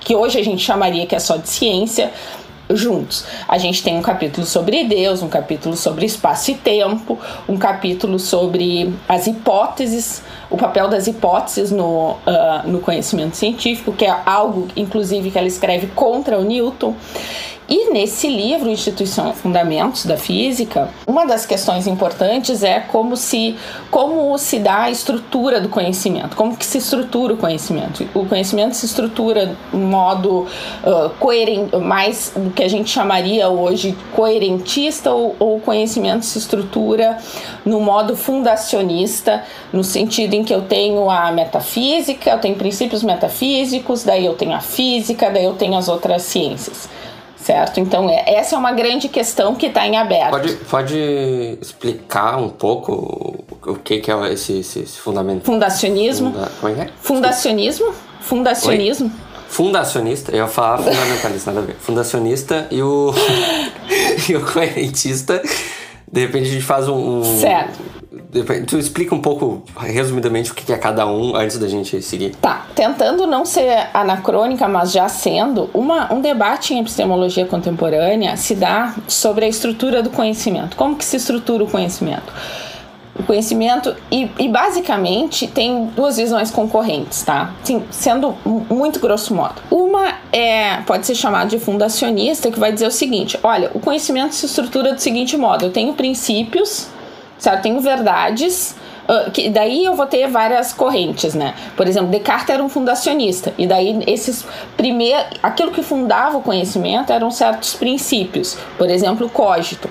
Speaker 2: que hoje a gente chamaria que é só de ciência juntos. A gente tem um capítulo sobre Deus, um capítulo sobre espaço e tempo, um capítulo sobre as hipóteses, o papel das hipóteses no, uh, no conhecimento científico, que é algo, inclusive, que ela escreve contra o Newton. E nesse livro, Instituição Fundamentos da Física, uma das questões importantes é como se, como se dá a estrutura do conhecimento, como que se estrutura o conhecimento. O conhecimento se estrutura de um modo uh, coerente, mais do que a gente chamaria hoje coerentista, ou o conhecimento se estrutura no modo fundacionista, no sentido em que eu tenho a metafísica, eu tenho princípios metafísicos, daí eu tenho a física, daí eu tenho as outras ciências certo? Então, é, essa é uma grande questão que está em aberto.
Speaker 1: Pode, pode explicar um pouco o que, que é esse, esse, esse fundamento?
Speaker 2: Fundacionismo.
Speaker 1: Funda... Como é que é?
Speaker 2: Fundacionismo. Fundacionismo. Oi?
Speaker 1: Fundacionista, eu ia falar fundamentalista, nada a ver. Fundacionista e o, e o coerentista. De repente a gente faz um. um
Speaker 2: certo
Speaker 1: Tu explica um pouco, resumidamente, o que é cada um antes da gente seguir.
Speaker 2: Tá. Tentando não ser anacrônica, mas já sendo, uma, um debate em epistemologia contemporânea se dá sobre a estrutura do conhecimento. Como que se estrutura o conhecimento? O conhecimento e, e, basicamente tem duas visões concorrentes, tá? Sim, sendo muito grosso modo. Uma é pode ser chamada de fundacionista, que vai dizer o seguinte: olha, o conhecimento se estrutura do seguinte modo: eu tenho princípios certo? Tenho verdades. Que daí eu vou ter várias correntes, né? Por exemplo, Descartes era um fundacionista, e daí esses primeiros. aquilo que fundava o conhecimento eram certos princípios. Por exemplo, o cogito.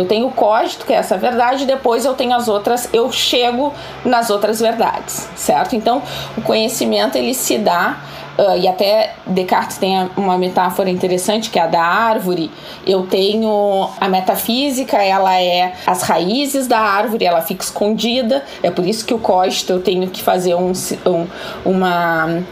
Speaker 2: Eu tenho o cogito, que é essa verdade, depois eu tenho as outras, eu chego nas outras verdades, certo? Então, o conhecimento ele se dá Uh, e até Descartes tem uma metáfora interessante que é a da árvore. Eu tenho a metafísica, ela é as raízes da árvore, ela fica escondida. É por isso que o cogito eu tenho que fazer um, um uma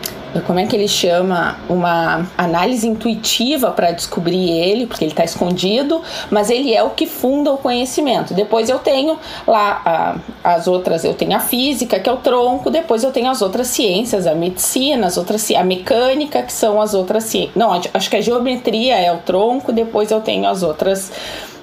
Speaker 2: como é que ele chama? Uma análise intuitiva para descobrir ele, porque ele está escondido, mas ele é o que funda o conhecimento. Depois eu tenho lá a, as outras, eu tenho a física, que é o tronco, depois eu tenho as outras ciências, a medicina, as outras, a mecânica, que são as outras ciências. Não, acho que a geometria é o tronco, depois eu tenho as outras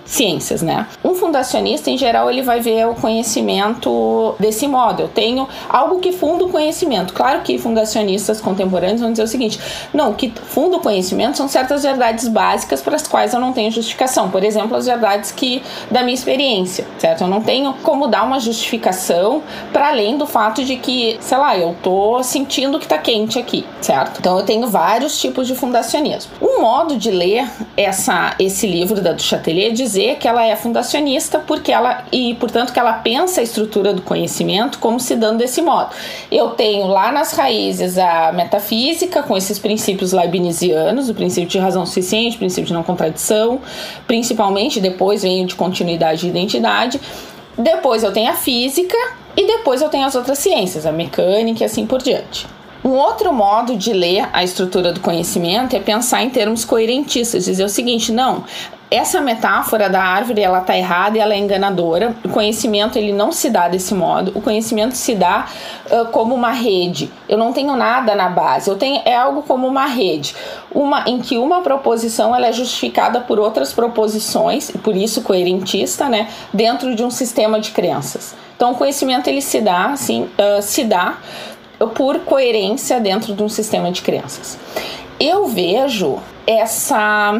Speaker 2: ciências, né? Um fundacionista, em geral, ele vai ver o conhecimento desse modo. Eu tenho algo que funda o conhecimento. Claro que fundacionistas contemporâneos vão dizer o seguinte: não, o que funda o conhecimento são certas verdades básicas para as quais eu não tenho justificação. Por exemplo, as verdades que da minha experiência, certo? Eu não tenho como dar uma justificação para além do fato de que, sei lá, eu tô sentindo que tá quente aqui, certo? Então eu tenho vários tipos de fundacionismo. Um modo de ler essa, esse livro da Duchatelet diz dizer que ela é fundacionista porque ela e portanto que ela pensa a estrutura do conhecimento como se dando desse modo. Eu tenho lá nas raízes a metafísica com esses princípios leibnizianos, o princípio de razão suficiente, o princípio de não contradição, principalmente depois vem de continuidade e identidade. Depois eu tenho a física e depois eu tenho as outras ciências, a mecânica e assim por diante. Um outro modo de ler a estrutura do conhecimento é pensar em termos coerentistas, dizer o seguinte: não, essa metáfora da árvore ela tá errada e ela é enganadora. O conhecimento ele não se dá desse modo. O conhecimento se dá uh, como uma rede. Eu não tenho nada na base. Eu tenho é algo como uma rede, uma em que uma proposição ela é justificada por outras proposições e por isso coerentista, né? Dentro de um sistema de crenças. Então o conhecimento ele se dá assim, uh, se dá por coerência dentro de um sistema de crenças. Eu vejo essa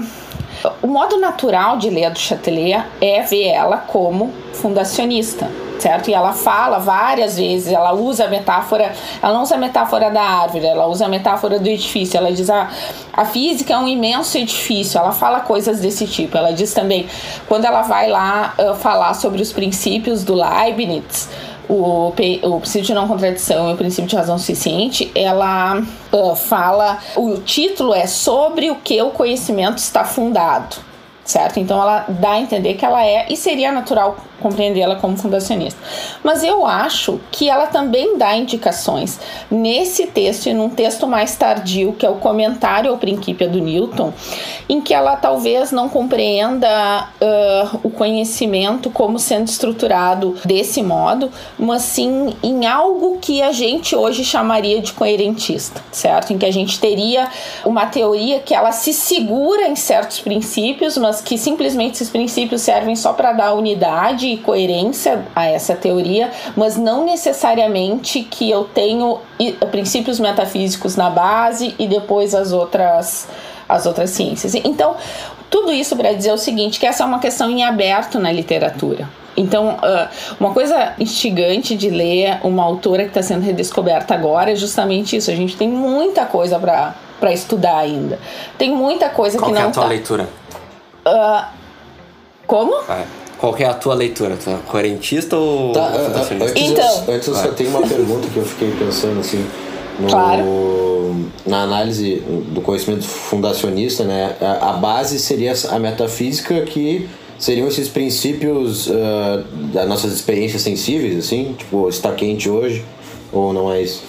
Speaker 2: o modo natural de ler a do Chatelet é ver ela como fundacionista, certo? E ela fala várias vezes, ela usa a metáfora, ela não usa a metáfora da árvore, ela usa a metáfora do edifício, ela diz a, ah, a física é um imenso edifício, ela fala coisas desse tipo. Ela diz também, quando ela vai lá uh, falar sobre os princípios do Leibniz, o, o princípio de não contradição e o princípio de razão suficiente, ela uh, fala. O título é sobre o que o conhecimento está fundado. certo? Então ela dá a entender que ela é e seria natural compreendê-la como fundacionista. Mas eu acho que ela também dá indicações nesse texto e num texto mais tardio, que é o comentário ao Principia do Newton, em que ela talvez não compreenda uh, o conhecimento como sendo estruturado desse modo, mas sim em algo que a gente hoje chamaria de coerentista, certo? Em que a gente teria uma teoria que ela se segura em certos princípios, mas que simplesmente esses princípios servem só para dar unidade e coerência a essa teoria, mas não necessariamente que eu tenho princípios metafísicos na base e depois as outras as outras ciências. Então, tudo isso para dizer o seguinte, que essa é uma questão em aberto na literatura. Então, uma coisa instigante de ler uma autora que está sendo redescoberta agora é justamente isso. A gente tem muita coisa para estudar ainda. Tem muita coisa
Speaker 1: Qual
Speaker 2: que não
Speaker 1: é a tua
Speaker 2: tá.
Speaker 1: leitura?
Speaker 2: Uh, como?
Speaker 1: Vai. Qual é a tua leitura? Tu é correntista ou
Speaker 3: Tá,
Speaker 1: fundacionista?
Speaker 3: antes,
Speaker 2: Então.
Speaker 3: eu, antes eu só tenho uma pergunta que eu fiquei pensando assim. No,
Speaker 2: Claro.
Speaker 3: Na análise do conhecimento fundacionista, né? A, a base seria a metafísica que seriam esses princípios ah, das nossas experiências sensíveis, assim? Tipo, está quente hoje ou não é isso?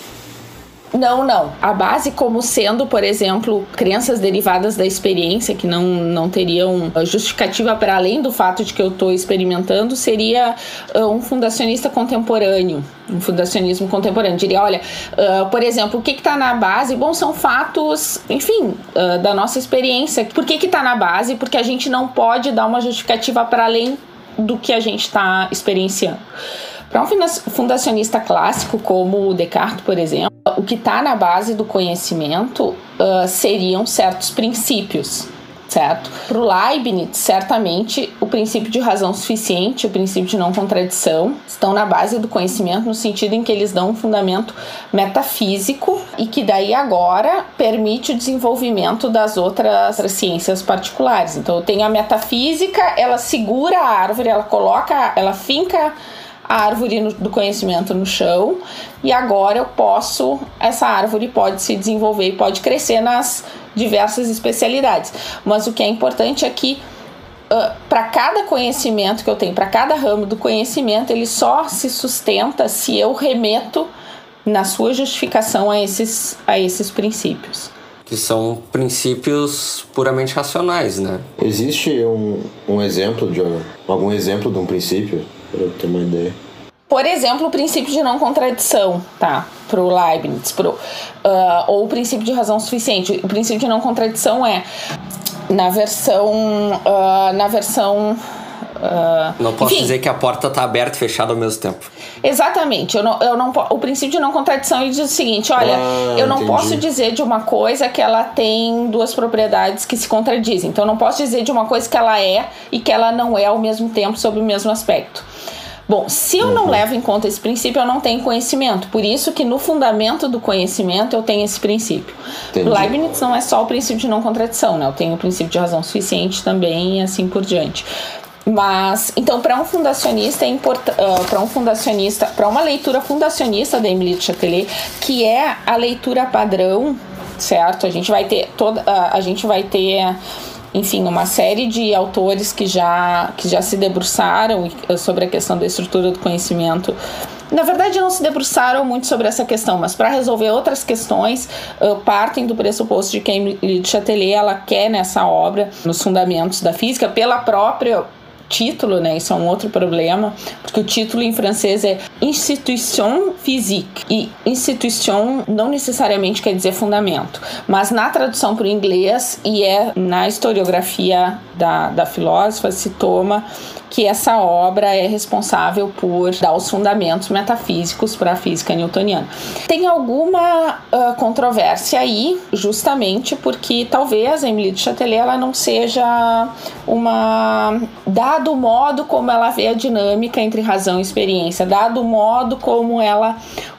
Speaker 2: Não, não. A base como sendo, por exemplo, crenças derivadas da experiência que não, não teriam justificativa para além do fato de que eu estou experimentando, seria uh, um fundacionista contemporâneo, um fundacionismo contemporâneo. Diria, olha, uh, por exemplo, o que está na base? Bom, são fatos, enfim, uh, da nossa experiência. Por que está na base? Porque a gente não pode dar uma justificativa para além do que a gente está experienciando. Para um fundacionista clássico como o Descartes, por exemplo, o que está na base do conhecimento uh, seriam certos princípios, certo? Para o Leibniz, certamente, o princípio de razão suficiente, o princípio de não contradição, estão na base do conhecimento no sentido em que eles dão um fundamento metafísico e que daí agora permite o desenvolvimento das outras, ciências particulares. Então, eu tenho a metafísica, ela segura a árvore, ela coloca, ela finca a árvore no, do conhecimento no chão e agora eu posso, essa árvore pode se desenvolver e pode crescer nas diversas especialidades. Mas o que é importante é que uh, para cada conhecimento que eu tenho, para cada ramo do conhecimento, ele só se sustenta se eu remeto na sua justificação a esses, a esses princípios.
Speaker 1: Que são princípios puramente racionais, né?
Speaker 3: Existe um, um exemplo de algum exemplo de um princípio para eu ter uma ideia?
Speaker 2: Por exemplo, o princípio de não contradição, tá? Para o Leibniz, pro, uh, ou o princípio de razão suficiente. O princípio de não contradição é na versão, uh, na versão Uh,
Speaker 1: não posso
Speaker 2: enfim,
Speaker 1: dizer que a porta está aberta e fechada ao mesmo tempo.
Speaker 2: Exatamente. Eu não, eu não, o princípio de não contradição ele diz o seguinte: olha,
Speaker 3: ah,
Speaker 2: eu não
Speaker 3: entendi.
Speaker 2: posso dizer de uma coisa que ela tem duas propriedades que se contradizem. Então, eu não posso dizer de uma coisa que ela é e que ela não é ao mesmo tempo sob o mesmo aspecto. Bom, se eu não
Speaker 3: Uhum.
Speaker 2: levo em conta esse princípio, eu não tenho conhecimento. Por isso que no fundamento do conhecimento eu tenho esse princípio.
Speaker 3: Entendi.
Speaker 2: O Leibniz não é só o princípio de não contradição, né? Eu tenho o princípio de razão suficiente também e assim por diante. Mas, então, para um fundacionista é importante, para um fundacionista, para uma leitura fundacionista da Emily Chatelet, que é a leitura padrão, certo? A gente vai ter toda, a gente vai ter enfim, uma série de autores que já, que já se debruçaram sobre a questão da estrutura do conhecimento. Na verdade, não se debruçaram muito sobre essa questão, mas para resolver outras questões, partem do pressuposto de que Emily Chatelet ela quer nessa obra, nos fundamentos da física, pela própria título, né? Isso é um outro problema, porque o título em francês é Institution Physique e institution não necessariamente quer dizer fundamento, mas na tradução para o inglês e é na historiografia da, da filósofa se toma que essa obra é responsável por dar os fundamentos metafísicos para a física newtoniana. Tem alguma uh, controvérsia aí, justamente porque talvez a Emily de Chatelet ela não seja uma dado o modo como ela vê a dinâmica entre razão e experiência, dado o modo como ela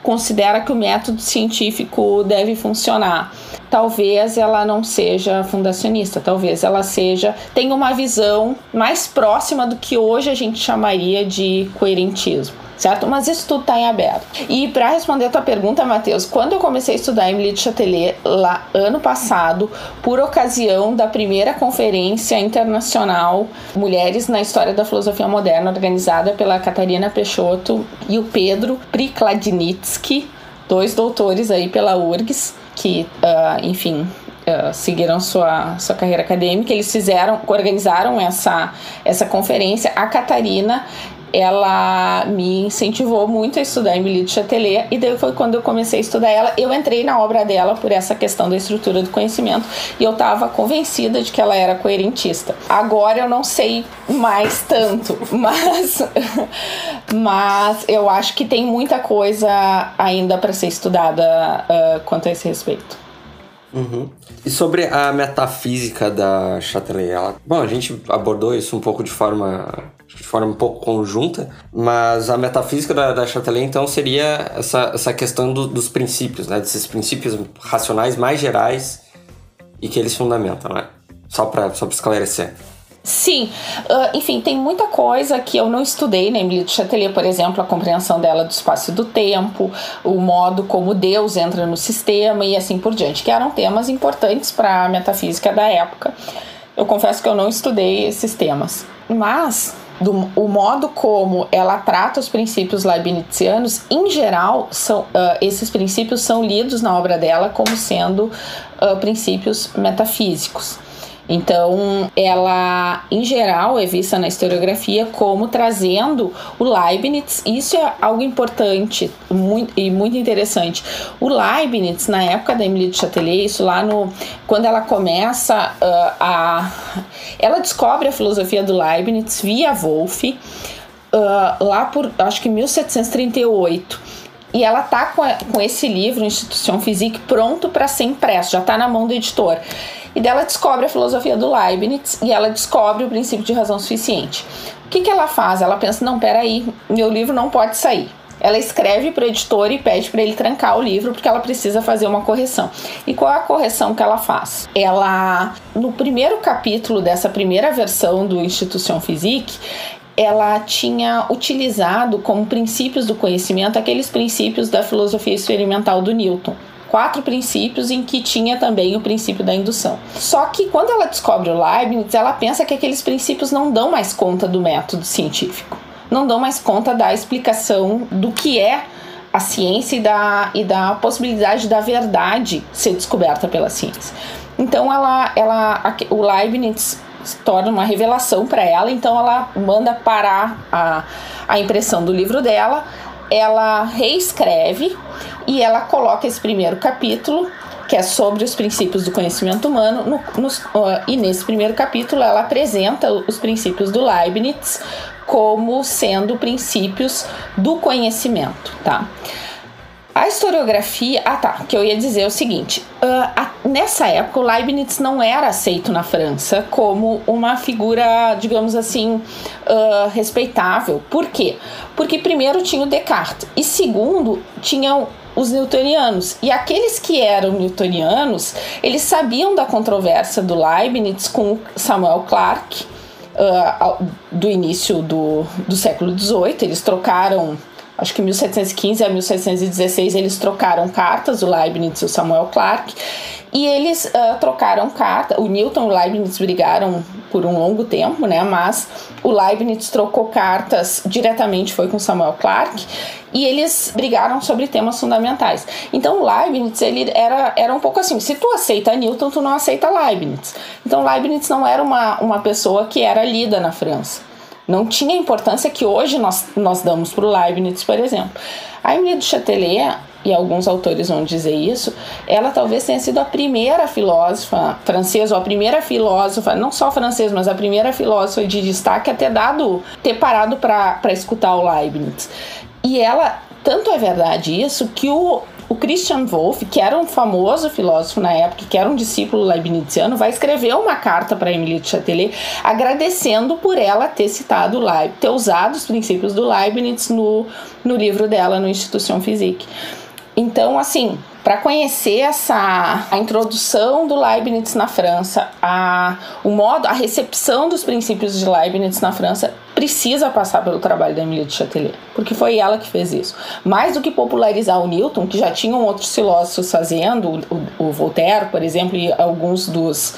Speaker 2: considera que o método científico deve funcionar. Talvez ela não seja fundacionista, talvez ela seja tenha uma visão mais próxima do que hoje a gente chamaria de coerentismo certo? Mas isso tudo está em aberto. E para responder a tua pergunta, Matheus, quando eu comecei a estudar Emily de Chatelet lá ano passado, por ocasião da primeira conferência internacional Mulheres na História da Filosofia Moderna, organizada pela Catarina Peixoto e o Pedro Prikladnitsky, dois doutores aí pela URGS, que, uh, enfim, Uh, seguiram sua, sua carreira acadêmica, eles fizeram, organizaram essa, essa conferência. A Catarina ela me incentivou muito a estudar Emily de Chatelet e daí foi quando eu comecei a estudar ela. Eu entrei na obra dela por essa questão da estrutura do conhecimento e eu estava convencida de que ela era coerentista. Agora eu não sei mais tanto, mas mas eu acho que tem muita coisa ainda para ser estudada uh, quanto a esse respeito.
Speaker 1: Uhum. E sobre a metafísica da Chatelet, ela, bom, a gente abordou isso um pouco de forma de forma um pouco conjunta, mas a metafísica da, da Chatelet, então, seria essa, essa questão do, dos princípios, né? Desses princípios racionais mais gerais e que eles fundamentam, né? Só para só esclarecer.
Speaker 2: Sim, uh, enfim, tem muita coisa que eu não estudei na Emily de Chatelet, por exemplo, a compreensão dela do espaço e do tempo, o modo como Deus entra no sistema e assim por diante, que eram temas importantes para a metafísica da época. Eu confesso que eu não estudei esses temas, mas do o modo como ela trata os princípios leibnizianos, em geral, são, uh, esses princípios são lidos na obra dela como sendo uh, princípios metafísicos. Então, ela, em geral, é vista na historiografia como trazendo o Leibniz. Isso é algo importante muito, e muito interessante. O Leibniz, na época da Emily de Chatelet, isso lá no. Quando ela começa uh, a. Ela descobre a filosofia do Leibniz via Wolff, uh, lá por, acho que 1738 e ela tá com, a, com esse livro, Instituição Physique, pronto para ser impresso, já está na mão do editor. E dela descobre a filosofia do Leibniz e ela descobre o princípio de razão suficiente. O que, que ela faz? Ela pensa: não, peraí, meu livro não pode sair. Ela escreve para o editor e pede para ele trancar o livro porque ela precisa fazer uma correção. E qual é a correção que ela faz? Ela, no primeiro capítulo dessa primeira versão do Instituição Physique, ela tinha utilizado como princípios do conhecimento aqueles princípios da filosofia experimental do Newton quatro princípios em que tinha também o princípio da indução. Só que quando ela descobre o Leibniz, ela pensa que aqueles princípios não dão mais conta do método científico, não dão mais conta da explicação do que é a ciência e da, e da possibilidade da verdade ser descoberta pela ciência. Então ela, ela, o Leibniz se torna uma revelação para ela, então ela manda parar a, a impressão do livro dela, ela reescreve e ela coloca esse primeiro capítulo que é sobre os princípios do conhecimento humano, no, no, uh, e nesse primeiro capítulo ela apresenta os princípios do Leibniz como sendo princípios do conhecimento, tá? A historiografia. Ah, tá. Que eu ia dizer o seguinte: uh, a, nessa época, o Leibniz não era aceito na França como uma figura, digamos assim, uh, respeitável. Por quê? Porque, primeiro, tinha o Descartes, e segundo, tinham os newtonianos. E aqueles que eram newtonianos, eles sabiam da controvérsia do Leibniz com Samuel Clarke uh, do início do, do século XVIII. Eles trocaram acho que 1715 a 1716 eles trocaram cartas, o Leibniz e o Samuel Clarke, e eles uh, trocaram cartas. O Newton e o Leibniz brigaram por um longo tempo, né? Mas o Leibniz trocou cartas diretamente, foi com Samuel Clarke, e eles brigaram sobre temas fundamentais. Então, Leibniz ele era, era um pouco assim: se tu aceita Newton, tu não aceita Leibniz. Então, Leibniz não era uma, uma pessoa que era lida na França não tinha a importância que hoje nós, nós damos para o Leibniz, por exemplo. A Emily de Chatelet, e alguns autores vão dizer isso, ela talvez tenha sido a primeira filósofa francesa, ou a primeira filósofa, não só francesa, mas a primeira filósofa de destaque a ter dado, ter parado para escutar o Leibniz. E ela, tanto é verdade isso, que o o Christian Wolff, que era um famoso filósofo na época, que era um discípulo leibniziano, vai escrever uma carta para Emily de Châtelet agradecendo por ela ter citado Leib, ter usado os princípios do Leibniz no, no livro dela no Institution Physique. Então, assim, para conhecer essa a introdução do Leibniz na França, a o modo, a recepção dos princípios de Leibniz na França precisa passar pelo trabalho da Emilie de Châtelet, porque foi ela que fez isso. Mais do que popularizar o Newton, que já tinham outros filósofos fazendo, o, o Voltaire, por exemplo, e alguns dos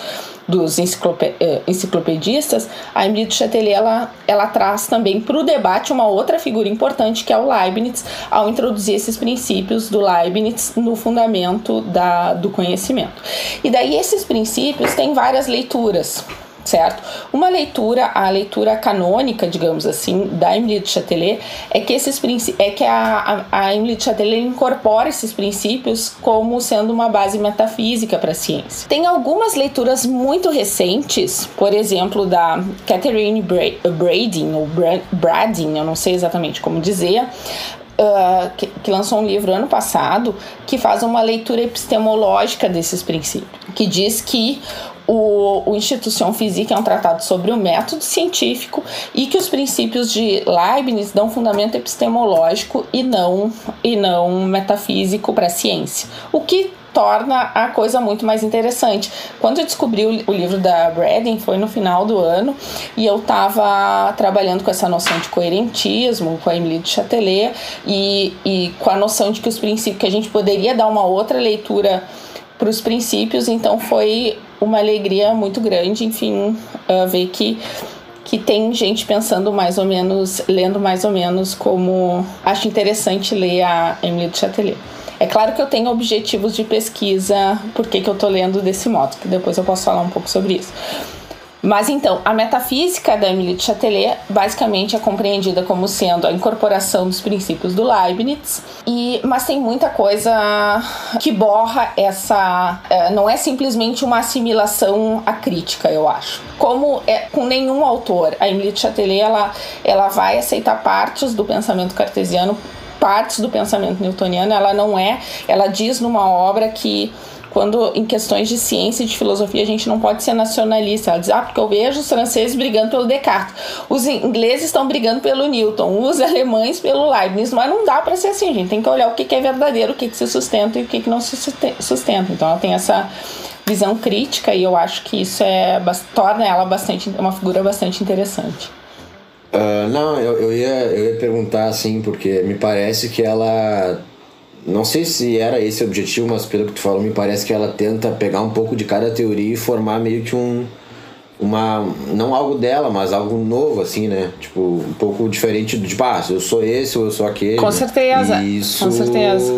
Speaker 2: dos eh, enciclopedistas, a Emily Châtelet ela, ela traz também para o debate uma outra figura importante que é o Leibniz, ao introduzir esses princípios do Leibniz no fundamento da, do conhecimento. E daí esses princípios têm várias leituras certo? Uma leitura, a leitura canônica, digamos assim, da Emily de Châtelet é que esses é que a, a, Emily de Châtelet incorpora esses princípios como sendo uma base metafísica para a ciência. Tem algumas leituras muito recentes, por exemplo, da Catherine Brading ou Brading, eu não sei exatamente como dizer, Uh, que, que, lançou um livro ano passado que faz uma leitura epistemológica desses princípios, que diz que o, o Instituição Física é um tratado sobre o método científico e que os princípios de Leibniz dão fundamento epistemológico e não, e não metafísico para a ciência. O que torna a coisa muito mais interessante. Quando eu descobri o, livro da Braden foi no final do ano e eu estava trabalhando com essa noção de coerentismo, com a Emily de Châtelet e, e com a noção de que os princípios que a gente poderia dar uma outra leitura para os princípios, então foi uma alegria muito grande, enfim, uh, ver que que tem gente pensando mais ou menos, lendo mais ou menos como acho interessante ler a Emily de Châtelet. É claro que eu tenho objetivos de pesquisa, por que eu estou lendo desse modo, que depois eu posso falar um pouco sobre isso. Mas então, a metafísica da Emily de Châtelet basicamente é compreendida como sendo a incorporação dos princípios do Leibniz, e, mas tem muita coisa que borra essa. É, não é simplesmente uma assimilação à crítica, eu acho. Como é com nenhum autor, a Emily de Châtelet ela, ela vai aceitar partes do pensamento cartesiano, partes do pensamento newtoniano, ela não é. Ela diz numa obra que quando em questões de ciência e de filosofia a gente não pode ser nacionalista. Ela diz, ah, porque eu vejo os franceses brigando pelo Descartes, os ingleses estão brigando pelo Newton, os alemães pelo Leibniz, mas não dá para ser assim, gente tem que olhar o que, é verdadeiro, o que, que se sustenta e o que, que não se sustenta. Então ela tem essa visão crítica e eu acho que isso é torna ela bastante uma figura bastante interessante.
Speaker 3: Uh, não, eu, eu, ia, eu ia perguntar assim, porque me parece que ela não sei se era esse o objetivo, mas pelo que tu falou, me parece que ela tenta pegar um pouco de cada teoria e formar meio que um. Uma. Não algo dela, mas algo novo, assim, né? Tipo, um pouco diferente do tipo, ah, eu sou esse ou eu sou aquele.
Speaker 2: Com certeza.
Speaker 3: E isso
Speaker 2: Com certeza.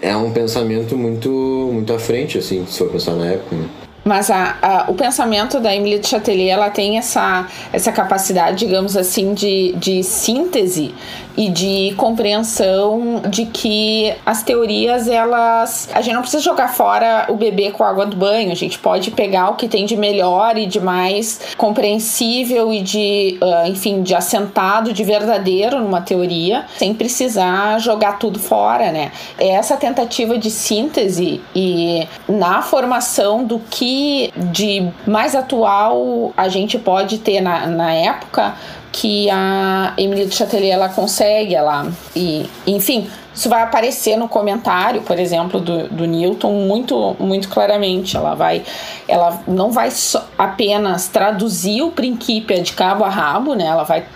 Speaker 3: é um pensamento muito, muito à frente, assim, se for pensar na época, né?
Speaker 2: Mas a, a, o pensamento da Emily de Châtelet, ela tem essa, essa capacidade, digamos assim, de, de síntese e de compreensão de que as teorias elas a gente não precisa jogar fora o bebê com a água do banho a gente pode pegar o que tem de melhor e de mais compreensível e de uh, enfim de assentado de verdadeiro numa teoria sem precisar jogar tudo fora né? É essa tentativa de síntese e na formação do que de mais atual a gente pode ter na, na época que a Emily de Châtelet ela consegue, ela e enfim, isso vai aparecer no comentário, por exemplo, do, do Newton muito muito claramente. Ela vai, ela não vai apenas traduzir o princípio de cabo a rabo, né? Ela vai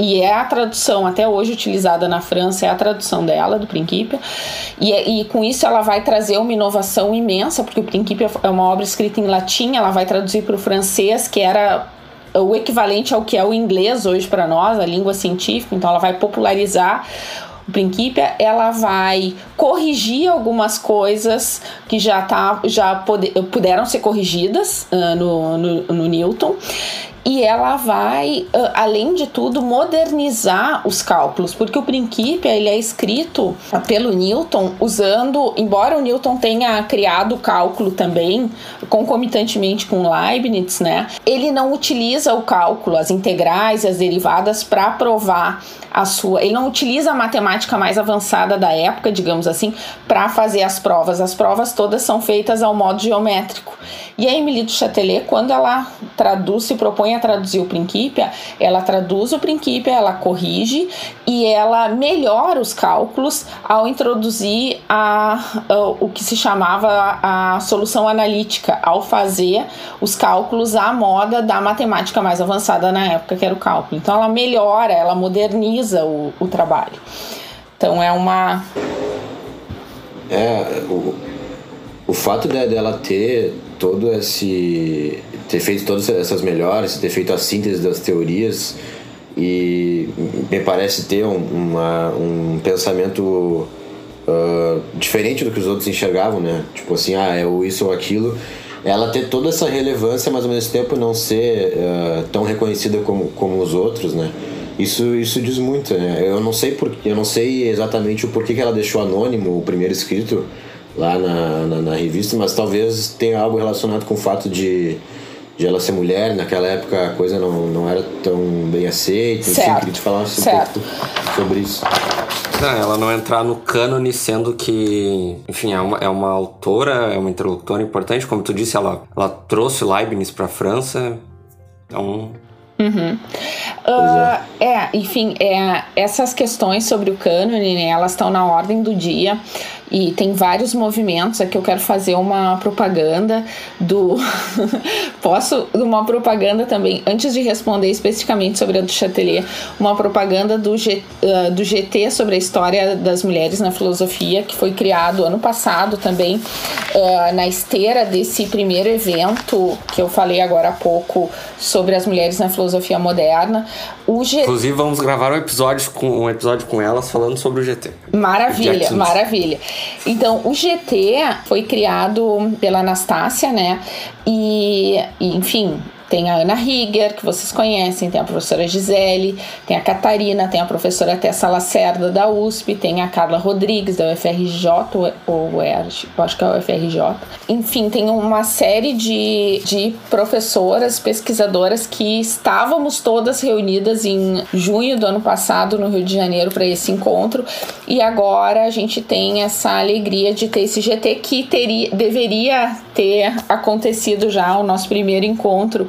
Speaker 2: e é a tradução até hoje utilizada na França, é a tradução dela, do Princípio, e, e com isso ela vai trazer uma inovação imensa, porque o Princípio é uma obra escrita em latim, ela vai traduzir para o francês, que era o equivalente ao que é o inglês hoje para nós, a língua científica, então ela vai popularizar o princípio, ela vai corrigir algumas coisas que já, tá, já puderam ser corrigidas uh, no, no, no Newton e ela vai, além de tudo, modernizar os cálculos, porque o Principia ele é escrito pelo Newton usando, embora o Newton tenha criado o cálculo também concomitantemente com Leibniz, né? Ele não utiliza o cálculo, as integrais, as derivadas para provar a sua. Ele não utiliza a matemática mais avançada da época, digamos assim, para fazer as provas. As provas todas são feitas ao modo geométrico. E a Emily du Châtelet, quando ela traduz, se propõe a traduzir o Principia, ela traduz o Principia, ela corrige e ela melhora os cálculos ao introduzir a, a, o que se chamava a solução analítica, ao fazer os cálculos à moda da matemática mais avançada na época, que era o cálculo. Então ela melhora, ela moderniza o, o trabalho. Então é uma.
Speaker 3: É, o, o fato dela ter todo esse. ter feito todas essas melhores, ter feito a síntese das teorias e me parece ter um, uma, um pensamento uh, diferente do que os outros enxergavam, né? Tipo assim, ah, é o isso ou aquilo. Ela ter toda essa relevância, mas ao mesmo tempo não ser uh, tão reconhecida como, como os outros, né? Isso, isso diz muito, né? Eu não sei por, eu não sei exatamente o porquê que ela deixou anônimo o primeiro escrito lá na, na, na, revista, mas talvez tenha algo relacionado com o fato de, de ela ser mulher. Naquela época a coisa não, não era tão bem aceita.
Speaker 2: Certo.
Speaker 3: Queria te falar um pouco sobre isso.
Speaker 1: Não, ela não entrar no cânone, sendo que, enfim, é uma, é uma autora, é uma interlocutora importante. Como tu disse, ela, ela trouxe Leibniz para a França. Então,
Speaker 2: Uhum. Uh, é, enfim, é, essas questões sobre o cânone, né, elas estão na ordem do dia e tem vários movimentos. Aqui eu quero fazer uma propaganda do. Posso? Uma propaganda também, antes de responder especificamente sobre a do Chatelier, uma propaganda do, G, uh, do GT sobre a história das mulheres na filosofia, que foi criado ano passado também, uh, na esteira desse primeiro evento que eu falei agora há pouco sobre as mulheres na filosofia moderna.
Speaker 1: O G... Inclusive, vamos gravar um episódio com, um episódio com elas falando sobre o GT.
Speaker 2: Maravilha, maravilha. Então, o GT foi criado pela Anastácia, né? E, enfim, tem a Ana Rieger, que vocês conhecem, tem a professora Gisele, tem a Catarina, tem a professora Tessa Lacerda da USP, tem a Carla Rodrigues da UFRJ, ou eu acho que é a UFRJ. Enfim, tem uma série de, de professoras, pesquisadoras que estávamos todas reunidas em junho do ano passado no Rio de Janeiro para esse encontro e agora a gente tem essa alegria de ter esse GT que teria, deveria ter acontecido já o nosso primeiro encontro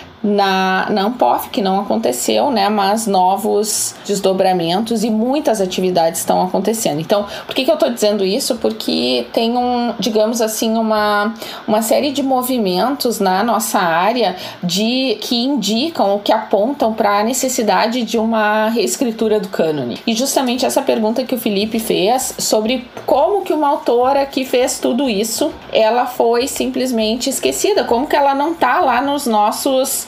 Speaker 2: na, na Ampof, que não aconteceu, né? Mas novos desdobramentos e muitas atividades estão acontecendo. Então, por que, que eu estou dizendo isso? Porque tem um, digamos assim, uma, uma série de movimentos na nossa área de que indicam que apontam para a necessidade de uma reescritura do cânone. E justamente essa pergunta que o Felipe fez sobre como que uma autora que fez tudo isso, ela foi simplesmente esquecida, como que ela não está lá nos nossos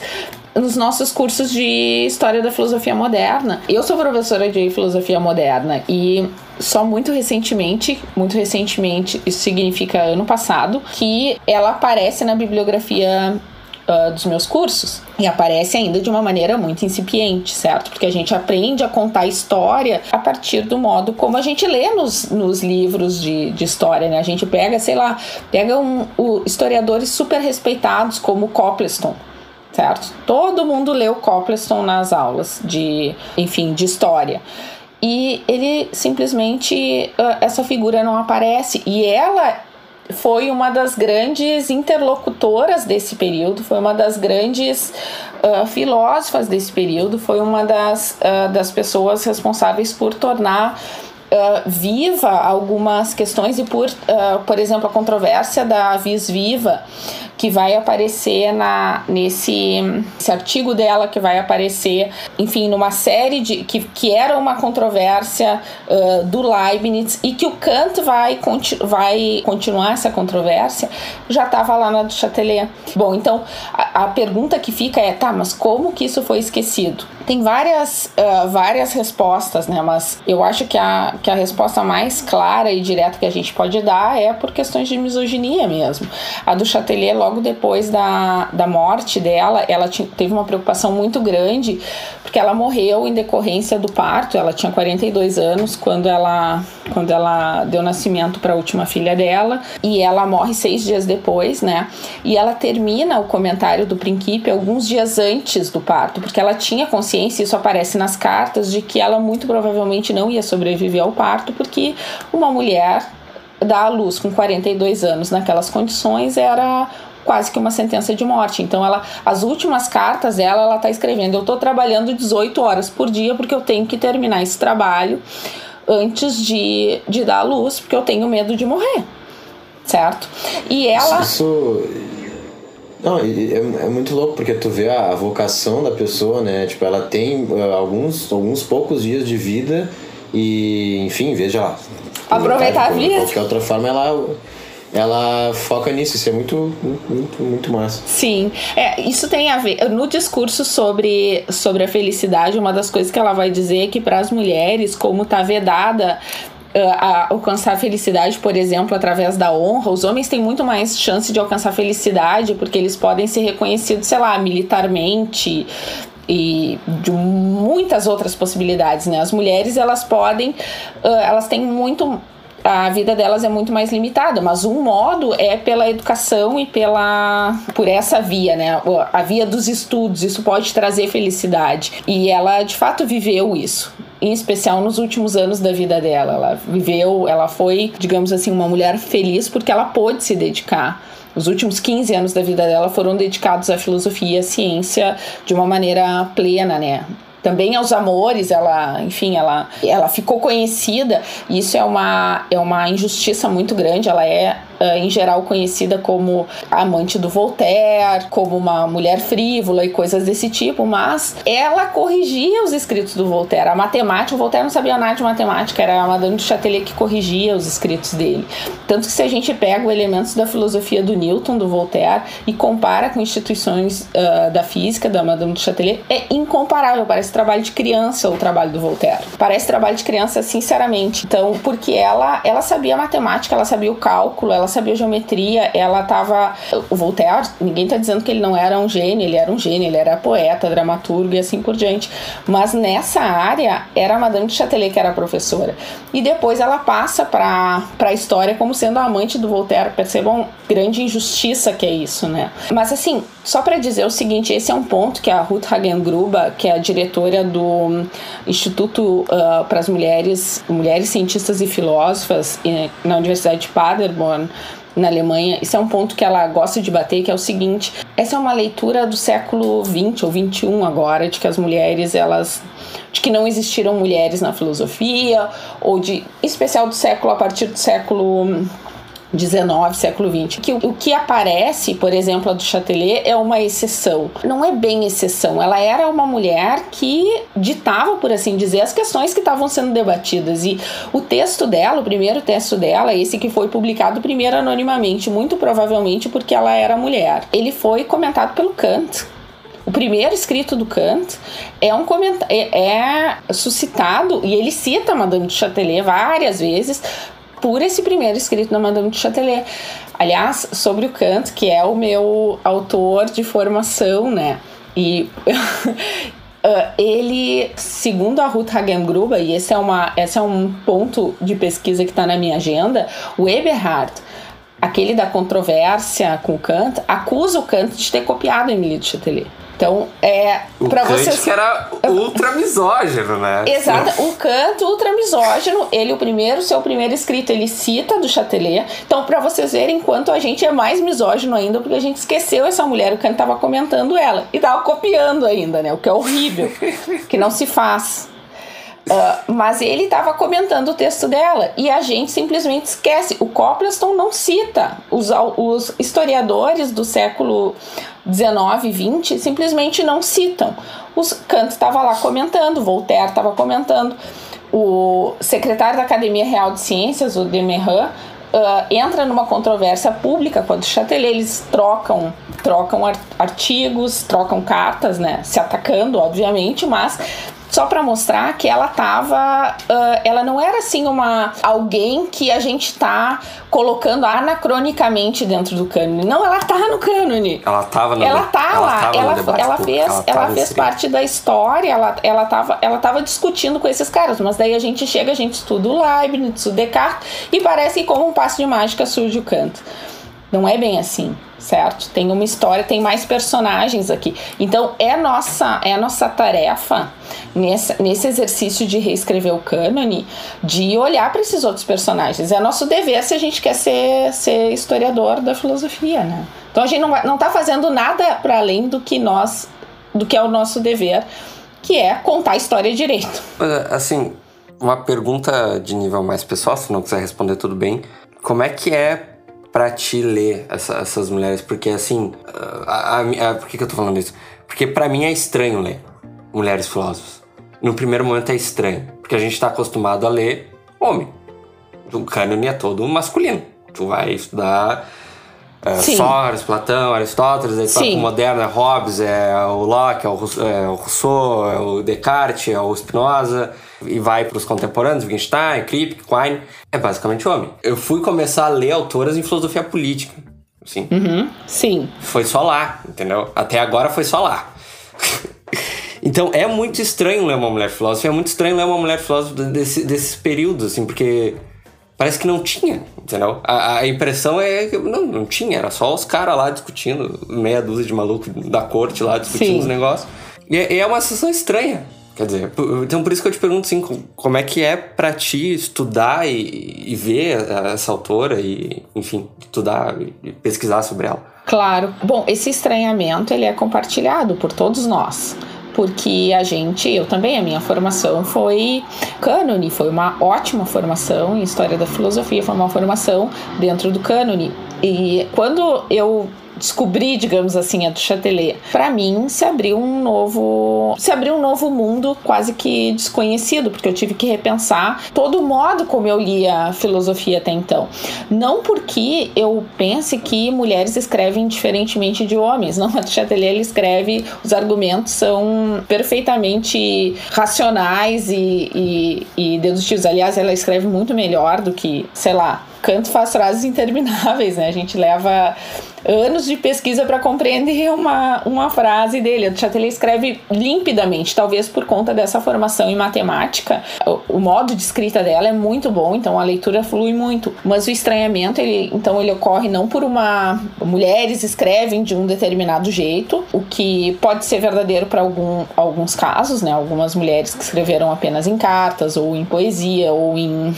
Speaker 2: nos nossos cursos de História da Filosofia Moderna. Eu sou professora de Filosofia Moderna e só muito recentemente, muito recentemente, isso significa ano passado, que ela aparece na bibliografia Uh, dos meus cursos e aparece ainda de uma maneira muito incipiente, certo? Porque a gente aprende a contar história a partir do modo como a gente lê nos, nos livros de, de história, né? A gente pega, sei lá, pega um, um historiadores super respeitados como Copleston, certo? Todo mundo leu Copleston nas aulas de, enfim, de história. E ele simplesmente ah, essa figura não aparece e ela foi uma das grandes interlocutoras desse período, foi uma das grandes uh, filósofas desse período, foi uma das, uh, das pessoas responsáveis por tornar uh, viva algumas questões e por, por exemplo, a controvérsia da vis viva que vai aparecer na, nesse, artigo dela, que vai aparecer, enfim, numa série de. que, que era uma controvérsia uh, do Leibniz e que o Kant vai, conti vai continuar essa controvérsia, já estava lá na do Chatelet. Bom, então a, a, pergunta que fica é: tá, mas como que isso foi esquecido? Tem várias, uh, várias respostas, né? Mas eu acho que a, que a resposta mais clara e direta que a gente pode dar é por questões de misoginia mesmo. A do Chatelet, logo depois da, da morte dela, ela teve uma preocupação muito grande, porque ela morreu em decorrência do parto. Ela tinha 42 anos quando ela, quando ela deu nascimento para a última filha dela, e ela morre seis dias depois, né? E ela termina o comentário do princípio alguns dias antes do parto, porque ela tinha consciência, isso aparece nas cartas, de que ela muito provavelmente não ia sobreviver ao parto, porque uma mulher dar à luz com 42 anos naquelas condições era quase que uma sentença de morte. Então ela as últimas cartas dela ela tá escrevendo, eu estou trabalhando 18 horas por dia porque eu tenho que terminar esse trabalho antes de, de dar à luz, porque eu tenho medo de morrer. Certo? E ela
Speaker 3: Isso não, é, é, muito louco porque tu vê a, a, vocação da pessoa, né? Tipo, ela tem uh, alguns, alguns poucos dias de vida e, enfim, veja lá,
Speaker 2: aproveitar a vida. De
Speaker 3: qualquer outra forma, ela ela foca nisso, isso é muito, muito, muito massa.
Speaker 2: Sim, é, isso tem a ver. No discurso sobre, sobre a felicidade, uma das coisas que ela vai dizer é que para as mulheres, como está vedada uh, a alcançar a felicidade, por exemplo, através da honra, os homens têm muito mais chance de alcançar felicidade porque eles podem ser reconhecidos, sei lá, militarmente, e de muitas outras possibilidades, né? As mulheres elas podem, uh, elas têm muito a vida delas é muito mais limitada, mas um modo é pela educação e pela por essa via, né? A via dos estudos, isso pode trazer felicidade. E ela de fato viveu isso. Em especial nos últimos anos da vida dela. Ela viveu, ela foi, digamos assim, uma mulher feliz porque ela pôde se dedicar os últimos 15 anos da vida dela foram dedicados à filosofia e à ciência de uma maneira plena, né? Também aos amores, ela, enfim, ela, ela ficou conhecida. Isso é uma, é uma injustiça muito grande. Ela é em geral conhecida como amante do Voltaire, como uma mulher frívola e coisas desse tipo, mas ela corrigia os escritos do Voltaire. A matemática, o Voltaire não sabia nada de matemática, era a Madame de Châtelet que corrigia os escritos dele. Tanto que se a gente pega os elementos da filosofia do Newton, do Voltaire, e compara com instituições uh, da física da Madame de Châtelet, é incomparável. Parece trabalho de criança o trabalho do Voltaire. Parece trabalho de criança, sinceramente. Então, porque ela, ela sabia matemática, ela sabia o cálculo, ela ela sabia geometria, ela tava. O Voltaire, ninguém tá dizendo que ele não era um gênio, ele era um gênio, ele era poeta, dramaturgo e assim por diante. Mas nessa área era a Madame de Châtelet que era professora. E depois ela passa para a história como sendo a amante do Voltaire. Percebam grande injustiça que é isso, né? Mas assim, só para dizer o seguinte, esse é um ponto que a Ruth Hagengruber, que é a diretora do Instituto uh, para as Mulheres, Mulheres Cientistas e Filósofas na Universidade de Paderborn, na Alemanha. Isso é um ponto que ela gosta de bater, que é o seguinte: essa é uma leitura do século 20 ou 21 agora, de que as mulheres elas de que não existiram mulheres na filosofia ou de em especial do século a partir do século 19, século 20. Que o, que aparece, por exemplo, a do Châtelet é uma exceção. Não é bem exceção, ela era uma mulher que ditava, por assim dizer, as questões que estavam sendo debatidas. E o texto dela, o primeiro texto dela, esse que foi publicado primeiro anonimamente, muito provavelmente porque ela era mulher. Ele foi comentado pelo Kant, o primeiro escrito do Kant é um comentário, é, é, suscitado e ele cita Madame de Châtelet várias vezes por esse primeiro escrito da Madame de Châtelet. Aliás, sobre o Kant, que é o meu autor de formação, né? E Uh, ele, segundo a Ruth Hagengruber, e esse é, uma, esse é um ponto de pesquisa que está na minha agenda, o Eberhard, aquele da controvérsia com Kant, acusa o Kant de ter copiado Emile de Châtelet. Então, é.
Speaker 1: Kant vocês... que era ultra misógino, né?
Speaker 2: Exato. O Kant, ultra misógino, ele, o primeiro, seu primeiro escrito, ele cita do Châtelet. Então, para vocês verem quanto a gente é mais misógino ainda, porque a gente esqueceu essa mulher, o Kant tava comentando ela. E tava copiando ainda, né? O que é horrível. que não se faz. Uh, mas ele estava comentando o texto dela e a gente simplesmente esquece. O Copleston não cita. Os, os historiadores do século 19 e 20 simplesmente não citam. Os Kant estava lá comentando, Voltaire estava comentando. O secretário da Academia Real de Ciências, o Demerhan, Uh, entra numa controvérsia pública com a do Châtelet, eles trocam, trocam artigos, trocam cartas, né, se atacando, obviamente, mas só para mostrar que ela tava, uh, ela não era assim uma alguém que a gente tá colocando anacronicamente dentro do cânone. Não, ela tá no cânone.
Speaker 1: Ela tava no
Speaker 2: Ela tá
Speaker 1: ela
Speaker 2: lá, ela, ela fez,
Speaker 1: ela
Speaker 2: ela, fez parte da história, ela, ela, tava, ela tava discutindo com esses caras, mas daí a gente chega, a gente estuda o Leibniz, o Descartes, e parece que como um passo de mágica surge o canto. Não é bem assim, certo? Tem uma história, tem mais personagens aqui. Então é nossa, é nossa tarefa nesse, nesse exercício de reescrever o cânone, de olhar para esses outros personagens. É nosso dever se a gente quer ser, ser historiador da filosofia, né? Então a gente não, não tá fazendo nada para além do que nós, do que é o nosso dever, que é contar a história direito.
Speaker 1: Assim, uma pergunta de nível mais pessoal, se não quiser responder, tudo bem. Como é que é pra ti ler essa- essas mulheres? Porque, assim, a, a- a- por que, que eu tô falando isso? Porque pra mim é estranho ler mulheres filósofas. No primeiro momento é estranho, porque a gente tá acostumado a ler homem. O cânone é todo masculino. Tu vai estudar é. Sócrates, Platão, Aristóteles, aí
Speaker 2: Sim.
Speaker 1: pro moderno, é Hobbes, é o Locke, o, é o Rousseau, é o Descartes, é o Spinoza, e vai pros contemporâneos, Wittgenstein, Kripke, Quine, é basicamente homem. Eu fui começar a ler autoras em filosofia política, assim,
Speaker 2: Sim.
Speaker 1: foi só lá, entendeu? Até agora foi só lá. então é muito estranho ler uma mulher filósofa, é muito estranho ler uma mulher filósofa desse, desses períodos, assim, porque parece que não tinha, entendeu? A, a impressão é que não, não tinha, era só os caras lá discutindo, meia dúzia de maluco da corte lá discutindo
Speaker 2: Sim.
Speaker 1: os negócios. E é, e é uma sensação estranha. Quer dizer, então por isso que eu te pergunto assim, co- como é que é pra ti estudar e, e ver essa autora e, enfim, estudar e pesquisar sobre ela?
Speaker 2: Claro. Bom, esse estranhamento ele é compartilhado por todos nós. Porque a gente, eu também, a minha formação foi cânone, foi uma ótima formação em história da filosofia, foi uma formação dentro do cânone. E quando eu descobri, digamos assim, a do para mim se abriu um novo, se abriu um novo mundo quase que desconhecido, porque eu tive que repensar todo o modo como eu lia filosofia até então. Não porque eu pense que mulheres escrevem diferentemente de homens, não, a do ele escreve, os argumentos são perfeitamente racionais e, e, e dedutivos. Aliás, ela escreve muito melhor do que, sei lá, Kant faz frases intermináveis, né? A gente leva anos de pesquisa para compreender uma, uma frase dele. A Chatelet escreve limpidamente, talvez por conta dessa formação em matemática. O, o, modo de escrita dela é muito bom, então a leitura flui muito. Mas o estranhamento, ele, então, ele ocorre não por uma. Mulheres escrevem de um determinado jeito, o que pode ser verdadeiro para algum, alguns casos, né? Algumas mulheres que escreveram apenas em cartas, ou em poesia, ou em uh,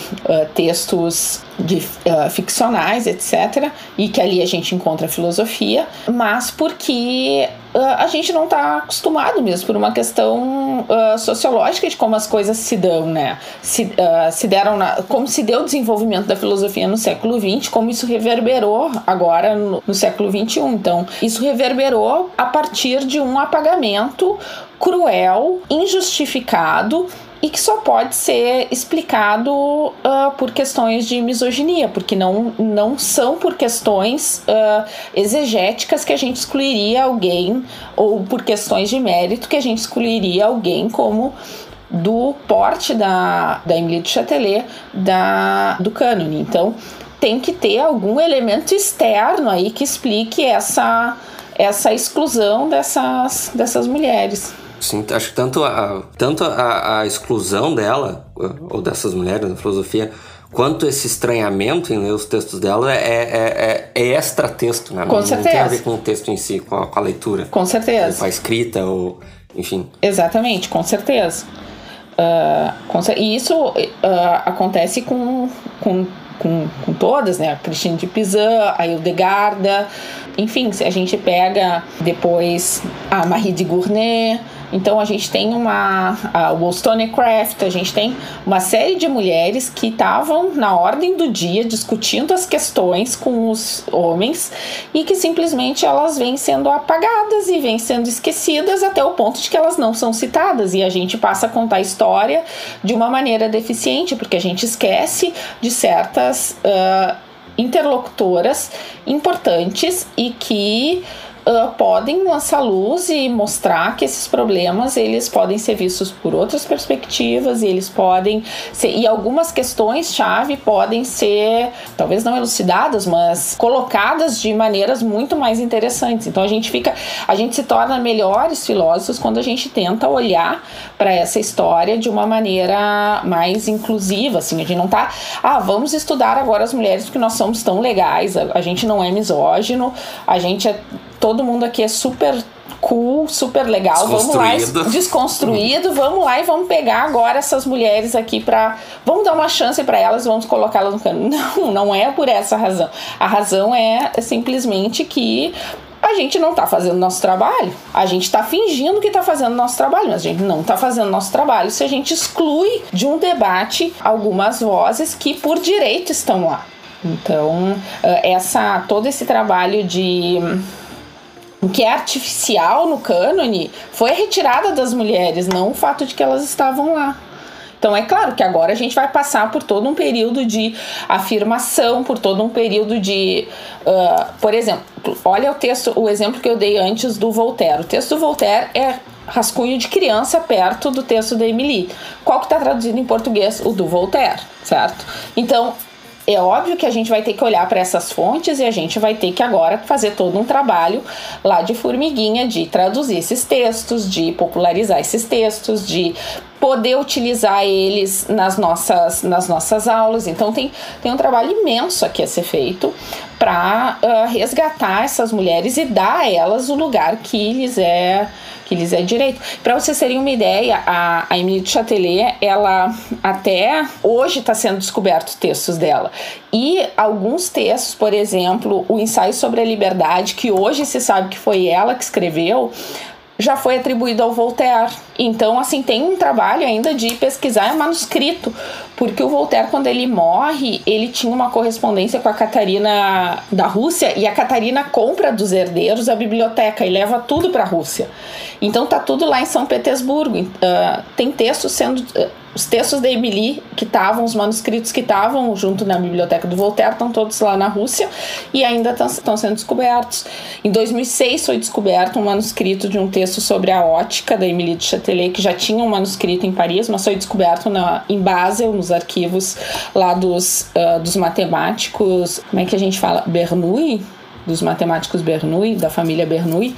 Speaker 2: textos de uh, ficcionais, etc. E que ali a gente encontra filosofia, mas porque uh, a gente não está acostumado mesmo por uma questão uh, sociológica de como as coisas se dão, né? Se, se deram na, como se deu o desenvolvimento da filosofia no século XX, como isso reverberou agora no, no século XXI. Então, isso reverberou a partir de um apagamento cruel, injustificado e que só pode ser explicado uh, por questões de misoginia, porque não, não são por questões uh, exegéticas que a gente excluiria alguém, ou por questões de mérito que a gente excluiria alguém como do porte da, da Emily de Chatelet da, do cânone. Então, tem que ter algum elemento externo aí que explique essa, essa exclusão dessas, dessas mulheres.
Speaker 1: Sim, acho que tanto a, tanto a, a, exclusão dela, ou dessas mulheres na filosofia, quanto esse estranhamento em ler os textos dela é, é, é, é extra texto, né?
Speaker 2: Com
Speaker 1: não,
Speaker 2: certeza.
Speaker 1: não tem a ver com o texto em si, com a, com a leitura.
Speaker 2: Com certeza.
Speaker 1: Com a escrita, ou enfim.
Speaker 2: Exatamente, com certeza. Uh, com, e isso uh, acontece com, com, com, com, todas, né? A Christine de Pizan, a Hildegarda, enfim, se a gente pega depois a Marie de Gournay, então a gente tem uma a Wollstonecraft, a gente tem uma série de mulheres que estavam na ordem do dia discutindo as questões com os homens e que simplesmente elas vêm sendo apagadas e vêm sendo esquecidas até o ponto de que elas não são citadas. E a gente passa a contar a história de uma maneira deficiente porque a gente esquece de certas uh, interlocutoras importantes e que uh, podem lançar luz e mostrar que esses problemas eles podem ser vistos por outras perspectivas e eles podem ser, e algumas questões chave podem ser talvez não elucidadas, mas colocadas de maneiras muito mais interessantes. Então a gente fica, a gente se torna melhores filósofos quando a gente tenta olhar para essa história de uma maneira mais inclusiva, assim, a gente não tá, ah, vamos estudar agora as mulheres porque nós somos tão legais, a, a gente não é misógino, a gente é todo mundo aqui é super cool, super legal. Vamos lá, desconstruído. vamos lá e vamos pegar agora essas mulheres aqui para, vamos dar uma chance para elas, vamos colocá-las no cano. Não, não é por essa razão. A razão é simplesmente que a gente não está fazendo nosso trabalho. A gente está fingindo que está fazendo nosso trabalho, mas a gente não está fazendo nosso trabalho se a gente exclui de um debate algumas vozes que por direito estão lá. Então, eh, essa todo esse trabalho de o que é artificial no cânone foi a retirada das mulheres, não o fato de que elas estavam lá. Então é claro que agora a gente vai passar por todo um período de afirmação, por todo um período de, uh, por exemplo, olha o texto, o exemplo que eu dei antes do Voltaire. O texto do Voltaire é rascunho de criança perto do texto da Emily. Qual que está traduzido em português? O do Voltaire, certo? Então é óbvio que a gente vai ter que olhar para essas fontes e a gente vai ter que agora fazer todo um trabalho lá de formiguinha de traduzir esses textos, de popularizar esses textos, de poder utilizar eles nas nossas, nas nossas aulas. Então tem, tem um trabalho imenso aqui a ser feito para uh, resgatar essas mulheres e dar a elas o lugar que lhes é que lhes é direito. Para vocês terem uma ideia, a, a de Chatelet, ela até hoje está sendo descoberto textos dela. E alguns textos, por exemplo, o ensaio sobre a liberdade, que hoje se sabe que foi ela que escreveu, já foi atribuído ao Voltaire. Então, assim, tem um trabalho ainda de pesquisar manuscrito, porque o Voltaire, quando ele morre, ele tinha uma correspondência com a Catarina da Rússia e a Catarina compra dos herdeiros a biblioteca e leva tudo para a Rússia. Então, tá tudo lá em São Petersburgo. Uh, tem textos sendo. Uh, os textos da Emily que estavam, os manuscritos que estavam junto na biblioteca do Voltaire, estão todos lá na Rússia e ainda estão sendo descobertos. Em 2006 foi descoberto um manuscrito de um texto sobre a ótica da Emily de Châtelet, que já tinha um manuscrito em Paris, mas foi descoberto na, em Basel, nos arquivos lá dos, uh, dos matemáticos, como é que a gente fala? Bernoulli? dos matemáticos Bernoulli, da família Bernoulli,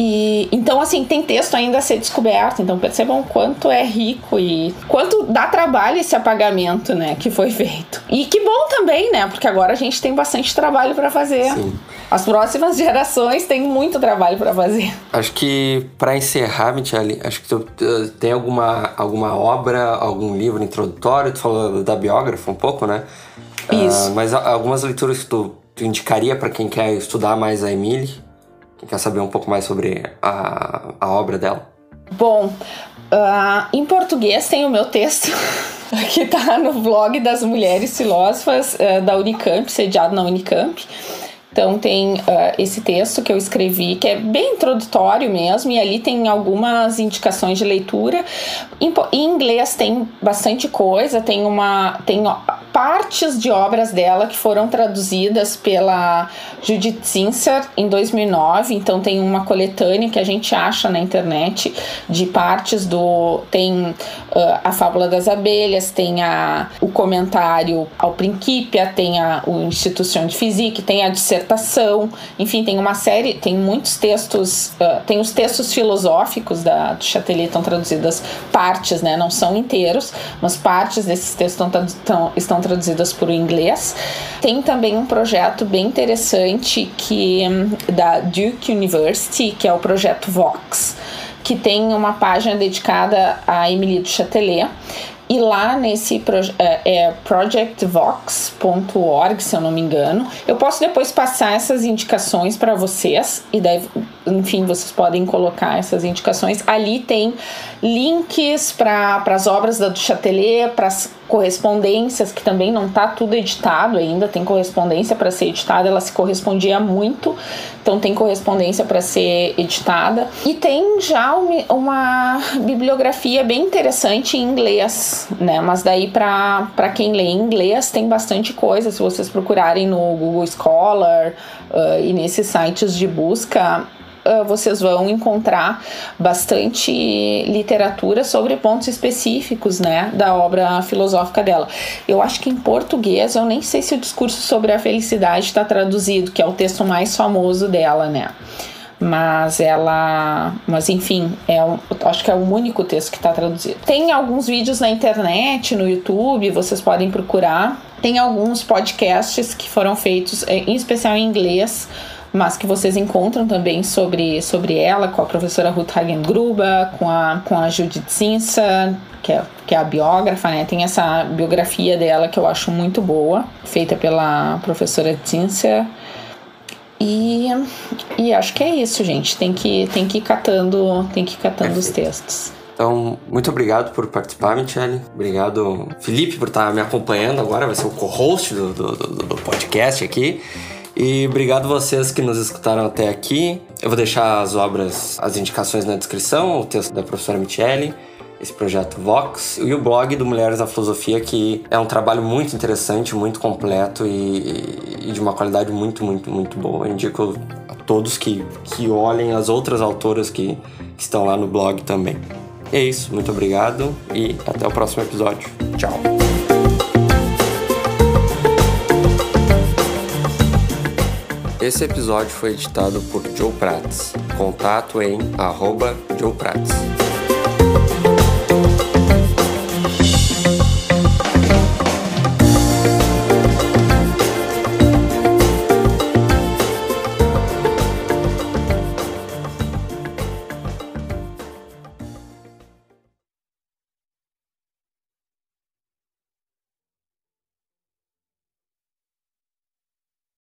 Speaker 2: e então assim tem texto ainda a ser descoberto, então percebam quanto é rico e quanto dá trabalho esse apagamento, né, que foi feito. E que bom também, né, porque agora a gente tem bastante trabalho para fazer. Sim. As próximas gerações têm muito trabalho para fazer.
Speaker 1: Acho que para encerrar, Michele, acho que tu, tem alguma alguma obra, algum livro introdutório, tu falou da biógrafa um pouco, né?
Speaker 2: Isso.
Speaker 1: Uh, mas algumas leituras que tu, tu indicaria para quem quer estudar mais a Emily? Quer saber um pouco mais sobre a, a obra dela?
Speaker 2: Bom, uh, em português tem o meu texto, que está no blog das mulheres filósofas uh, da Unicamp, sediado na Unicamp. Então tem uh, esse texto que eu escrevi, que é bem introdutório mesmo, e ali tem algumas indicações de leitura. Em, em inglês tem bastante coisa, tem uma. tem partes de obras dela que foram traduzidas pela Judith Sincer em 2009. Então tem uma coletânea que a gente acha na internet de partes do tem uh, a Fábula das Abelhas, tem a, o comentário ao Principia, tem a, o Instituição de Physique, tem a dissertação, enfim, tem uma série, tem muitos textos, uh, tem os textos filosóficos da do Chatelet estão traduzidas partes, né? Não são inteiros, mas partes desses textos estão, estão, estão traduzidas por inglês. Tem também um projeto bem interessante que da Duke University, que é o projeto Vox, que tem uma página dedicada a Emily do Chatelet. E lá nesse é, é projectvox.org, se eu não me engano, eu posso depois passar essas indicações para vocês e daí, enfim, vocês podem colocar essas indicações. Ali tem links para as obras da do para as correspondências, que também não está tudo editado ainda, tem correspondência para ser editada, ela se correspondia muito, então tem correspondência para ser editada. E tem já uma bibliografia bem interessante em inglês, né? Mas daí para quem lê em inglês tem bastante coisa, se vocês procurarem no Google Scholar uh, e nesses sites de busca, uh, vocês vão encontrar bastante literatura sobre pontos específicos, né, da obra filosófica dela. Eu acho que em português, eu nem sei se o discurso sobre a felicidade está traduzido, que é o texto mais famoso dela, né? mas ela, mas enfim, é, acho que é o único texto que está traduzido. Tem alguns vídeos na internet, no YouTube, vocês podem procurar. Tem alguns podcasts que foram feitos, é, em especial em inglês, mas que vocês encontram também sobre, sobre ela, com a professora Ruth Hagen-Gruber, com a, com a Judith Sinsa, que é, que é a biógrafa, né? Tem essa biografia dela que eu acho muito boa, feita pela professora Sinsa. E, e acho que é isso, gente. Tem que, tem que ir catando, tem que catando os textos.
Speaker 1: Então, muito obrigado por participar, Michele. Obrigado, Felipe, por estar me acompanhando agora. Vai ser o co-host do, do, do, podcast aqui. E obrigado vocês que nos escutaram até aqui. Eu vou deixar as obras, as indicações na descrição, o texto da professora Michele esse projeto Vox e o blog do Mulheres na Filosofia, que é um trabalho muito interessante, muito completo e, e de uma qualidade muito, muito, muito boa. Eu indico a todos que, que olhem as outras autoras que, que estão lá no blog também. É isso, muito obrigado e até o próximo episódio. Tchau! Esse episódio foi editado por Joe Prats. Contato em arroba Joe Prats.